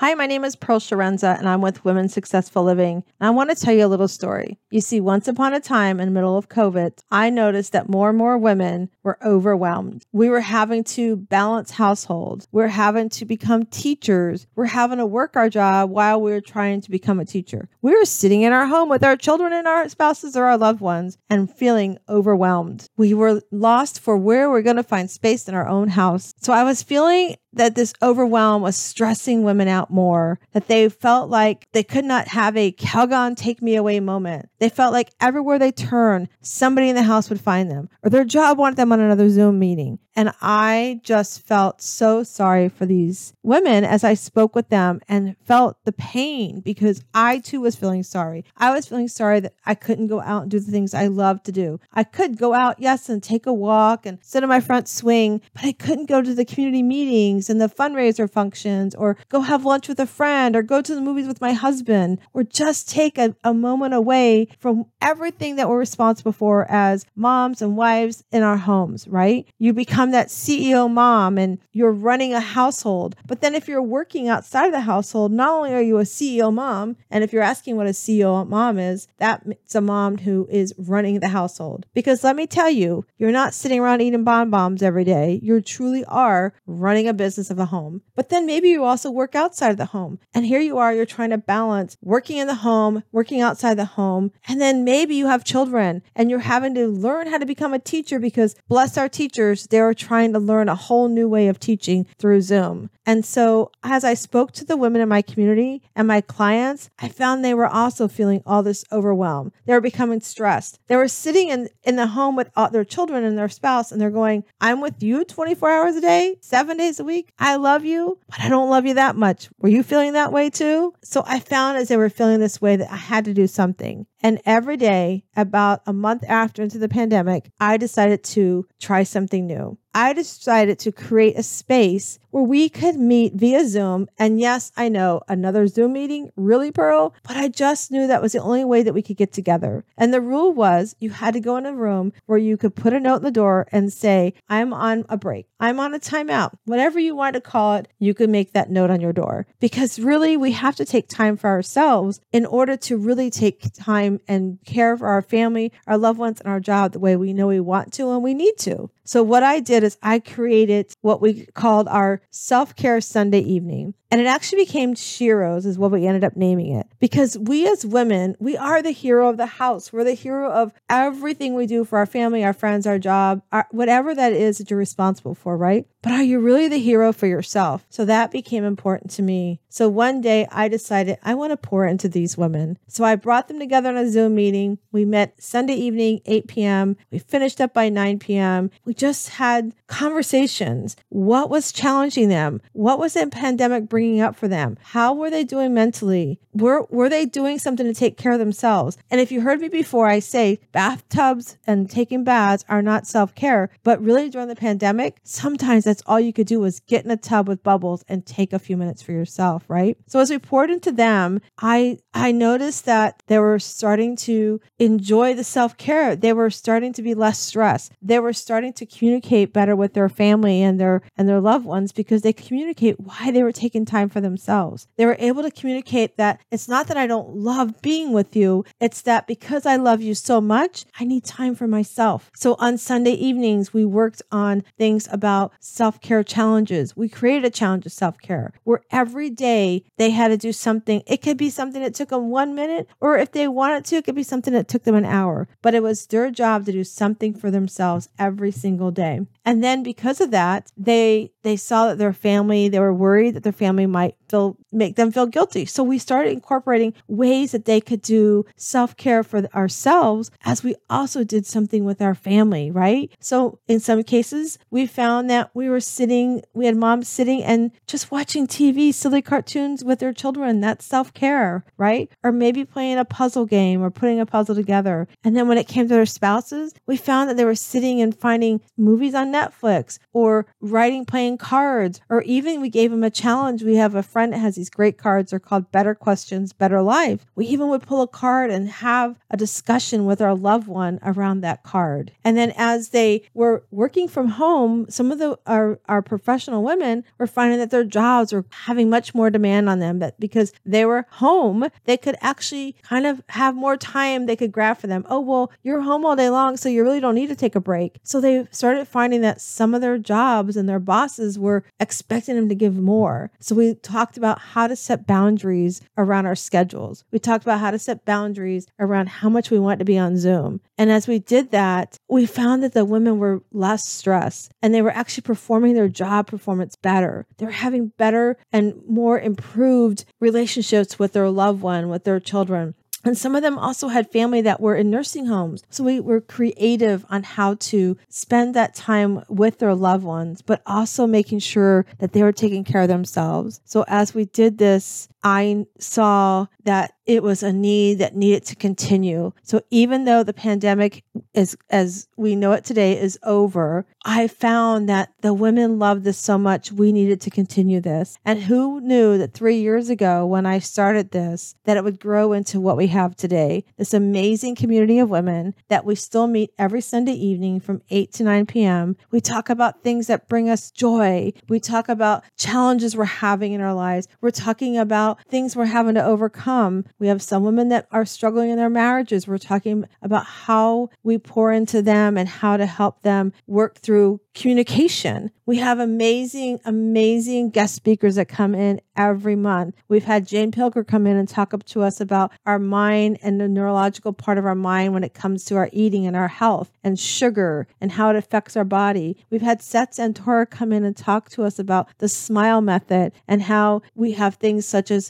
Hi, my name is Pearl Chiarenza, and I'm with Women Successful Living. And I want to tell you a little story. You see, once upon a time in the middle of COVID, I noticed that more and more women were overwhelmed. We were having to balance households. We're having to become teachers. We're having to work our job while we we're trying to become a teacher. We were sitting in our home with our children and our spouses or our loved ones and feeling overwhelmed. We were lost for where we're going to find space in our own house. So I was feeling that this overwhelm was stressing women out more, that they felt like they could not have a Calgon take me away moment. They felt like everywhere they turned, somebody in the house would find them, or their job wanted them on another Zoom meeting. And I just felt so sorry for these women as I spoke with them and felt the pain because I too was feeling sorry. I was feeling sorry that I couldn't go out and do the things I love to do. I could go out, yes, and take a walk and sit on my front swing, but I couldn't go to the community meetings and the fundraiser functions or go have lunch with a friend or go to the movies with my husband or just take a, a moment away from everything that we're responsible for as moms and wives in our homes, right? You become become that CEO mom and you're running a household. But then if you're working outside of the household, not only are you a CEO mom, and if you're asking what a CEO mom is, that's a mom who is running the household. Because let me tell you, you're not sitting around eating bonbons every day. You truly are running a business of the home. But then maybe you also work outside of the home. And here you are, you're trying to balance working in the home, working outside the home. And then maybe you have children and you're having to learn how to become a teacher because bless our teachers, they're trying to learn a whole new way of teaching through Zoom. And so, as I spoke to the women in my community and my clients, I found they were also feeling all this overwhelm. They were becoming stressed. They were sitting in, in the home with all their children and their spouse, and they're going, I'm with you 24 hours a day, seven days a week. I love you, but I don't love you that much. Were you feeling that way too? So, I found as they were feeling this way that I had to do something. And every day, about a month after into the pandemic, I decided to try something new. I decided to create a space where we could meet via Zoom. And yes, I know another Zoom meeting, really, Pearl, but I just knew that was the only way that we could get together. And the rule was you had to go in a room where you could put a note in the door and say, I'm on a break. I'm on a timeout. Whatever you want to call it, you could make that note on your door. Because really, we have to take time for ourselves in order to really take time and care for our family, our loved ones, and our job the way we know we want to and we need to. So, what I did is I created what we called our self care Sunday evening. And it actually became Sheroes, is what we ended up naming it. Because we as women, we are the hero of the house. We're the hero of everything we do for our family, our friends, our job, our, whatever that is that you're responsible for, right? But are you really the hero for yourself? So that became important to me. So one day I decided I want to pour into these women. So I brought them together on a Zoom meeting. We met Sunday evening, 8 p.m. We finished up by 9 p.m. We just had conversations. What was challenging them? What was the pandemic bringing up for them? How were they doing mentally? Were, were they doing something to take care of themselves? And if you heard me before, I say bathtubs and taking baths are not self care, but really during the pandemic, sometimes that's all you could do was get in a tub with bubbles and take a few minutes for yourself, right? So as we poured into them, I I noticed that they were starting to enjoy the self care. They were starting to be less stressed. They were starting to communicate better with their family and their and their loved ones because they communicate why they were taking time for themselves. They were able to communicate that it's not that I don't love being with you, it's that because I love you so much, I need time for myself. So on Sunday evenings, we worked on things about self care challenges. We created a challenge of self care where every day they had to do something. It could be something that took them one minute, or if they wanted to, it could be something that took them an hour. But it was their job to do something for themselves every single day. And then because of that, they they saw that their family, they were worried that their family might feel make them feel guilty. So we started incorporating ways that they could do self-care for ourselves as we also did something with our family, right? So in some cases, we found that we were sitting, we had moms sitting and just watching TV, silly cartoons with their children. That's self-care, right? Or maybe playing a puzzle game or putting a puzzle together. And then when it came to their spouses, we found that they were sitting and finding movies on Netflix or writing, playing cards, or even we gave them a challenge. We have a friend that has these great cards. They're called Better Questions, Better Life. We even would pull a card and have a discussion with our loved one around that card. And then as they were working from home, some of the our, our professional women were finding that their jobs were having much more demand on them, but because they were home, they could actually kind of have more time they could grab for them. Oh, well, you're home all day long, so you really don't need to take a break. So they started finding that some of their jobs and their bosses were expecting them to give more. So we talked about how to set boundaries around our schedules. We talked about how to set boundaries around how much we want to be on Zoom. And as we did that, we found that the women were less stressed and they were actually performing their job performance better. They were having better and more improved relationships with their loved one, with their children. And some of them also had family that were in nursing homes. So we were creative on how to spend that time with their loved ones, but also making sure that they were taking care of themselves. So as we did this, I saw that it was a need that needed to continue. So even though the pandemic is as we know it today is over, I found that the women loved this so much we needed to continue this. And who knew that 3 years ago when I started this that it would grow into what we have today. This amazing community of women that we still meet every Sunday evening from 8 to 9 p.m. We talk about things that bring us joy. We talk about challenges we're having in our lives. We're talking about things we're having to overcome. We have some women that are struggling in their marriages. We're talking about how we pour into them and how to help them work through communication. We have amazing, amazing guest speakers that come in every month. We've had Jane Pilger come in and talk up to us about our mind and the neurological part of our mind when it comes to our eating and our health and sugar and how it affects our body. We've had Seth Santora come in and talk to us about the smile method and how we have things such as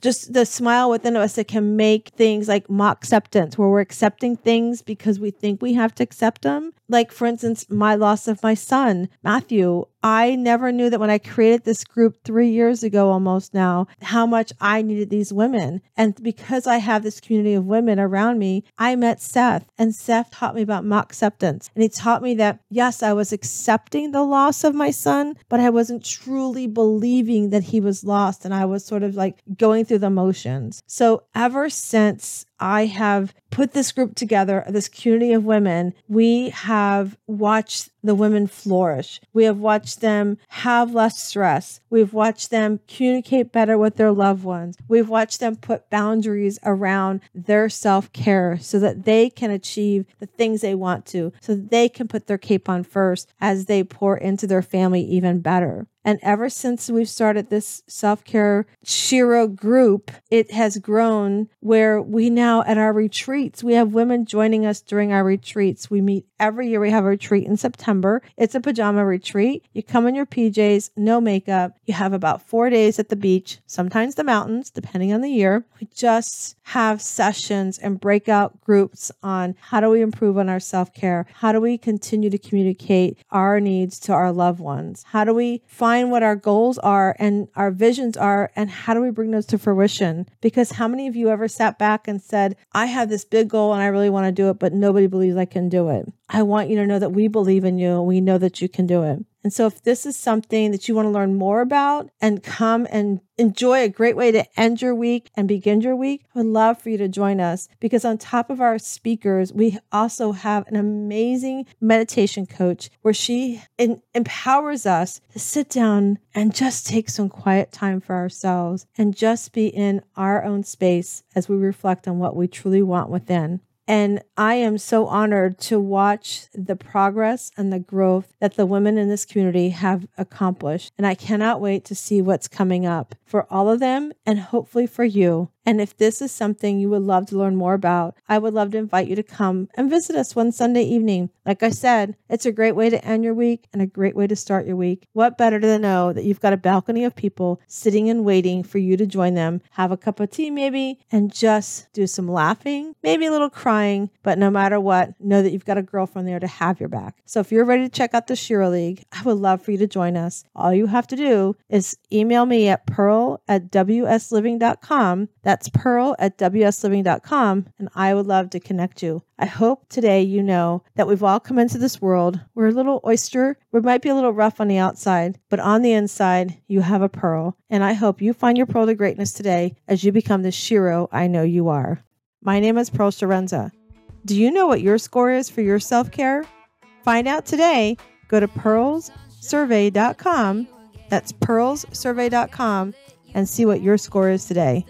just the smile within us that can make things like mock acceptance, where we're accepting things because we think we have to accept them like for instance, my loss of my son, Matthew. I never knew that when I created this group three years ago, almost now, how much I needed these women. And because I have this community of women around me, I met Seth, and Seth taught me about mock acceptance. And he taught me that, yes, I was accepting the loss of my son, but I wasn't truly believing that he was lost. And I was sort of like going through the motions. So ever since I have put this group together, this community of women, we have watched the women flourish. We have watched them have less stress. We've watched them communicate better with their loved ones. We've watched them put boundaries around their self care so that they can achieve the things they want to, so they can put their cape on first as they pour into their family even better. And ever since we've started this self care Shero group, it has grown where we now at our retreats, we have women joining us during our retreats. We meet every year. We have a retreat in September. It's a pajama retreat. You come in your PJs, no makeup. You have about four days at the beach, sometimes the mountains, depending on the year. We just have sessions and breakout groups on how do we improve on our self care? How do we continue to communicate our needs to our loved ones? How do we find what our goals are and our visions are? And how do we bring those to fruition? Because how many of you ever sat back and said, I have this big goal and I really want to do it, but nobody believes I can do it? I want you to know that we believe in you and we know that you can do it. And so, if this is something that you want to learn more about and come and enjoy a great way to end your week and begin your week, I would love for you to join us because, on top of our speakers, we also have an amazing meditation coach where she in- empowers us to sit down and just take some quiet time for ourselves and just be in our own space as we reflect on what we truly want within. And I am so honored to watch the progress and the growth that the women in this community have accomplished. And I cannot wait to see what's coming up for all of them and hopefully for you. And if this is something you would love to learn more about, I would love to invite you to come and visit us one Sunday evening. Like I said, it's a great way to end your week and a great way to start your week. What better to know that you've got a balcony of people sitting and waiting for you to join them, have a cup of tea maybe, and just do some laughing, maybe a little crying, but no matter what, know that you've got a girlfriend there to have your back. So if you're ready to check out the Shero League, I would love for you to join us. All you have to do is email me at pearl at wsliving.com. That's pearl at wsliving.com, and I would love to connect you. I hope today you know that we've all come into this world. We're a little oyster. We might be a little rough on the outside, but on the inside, you have a pearl. And I hope you find your pearl to greatness today as you become the Shero I know you are. My name is Pearl Chiarenza. Do you know what your score is for your self care? Find out today. Go to pearlssurvey.com. That's pearlssurvey.com and see what your score is today.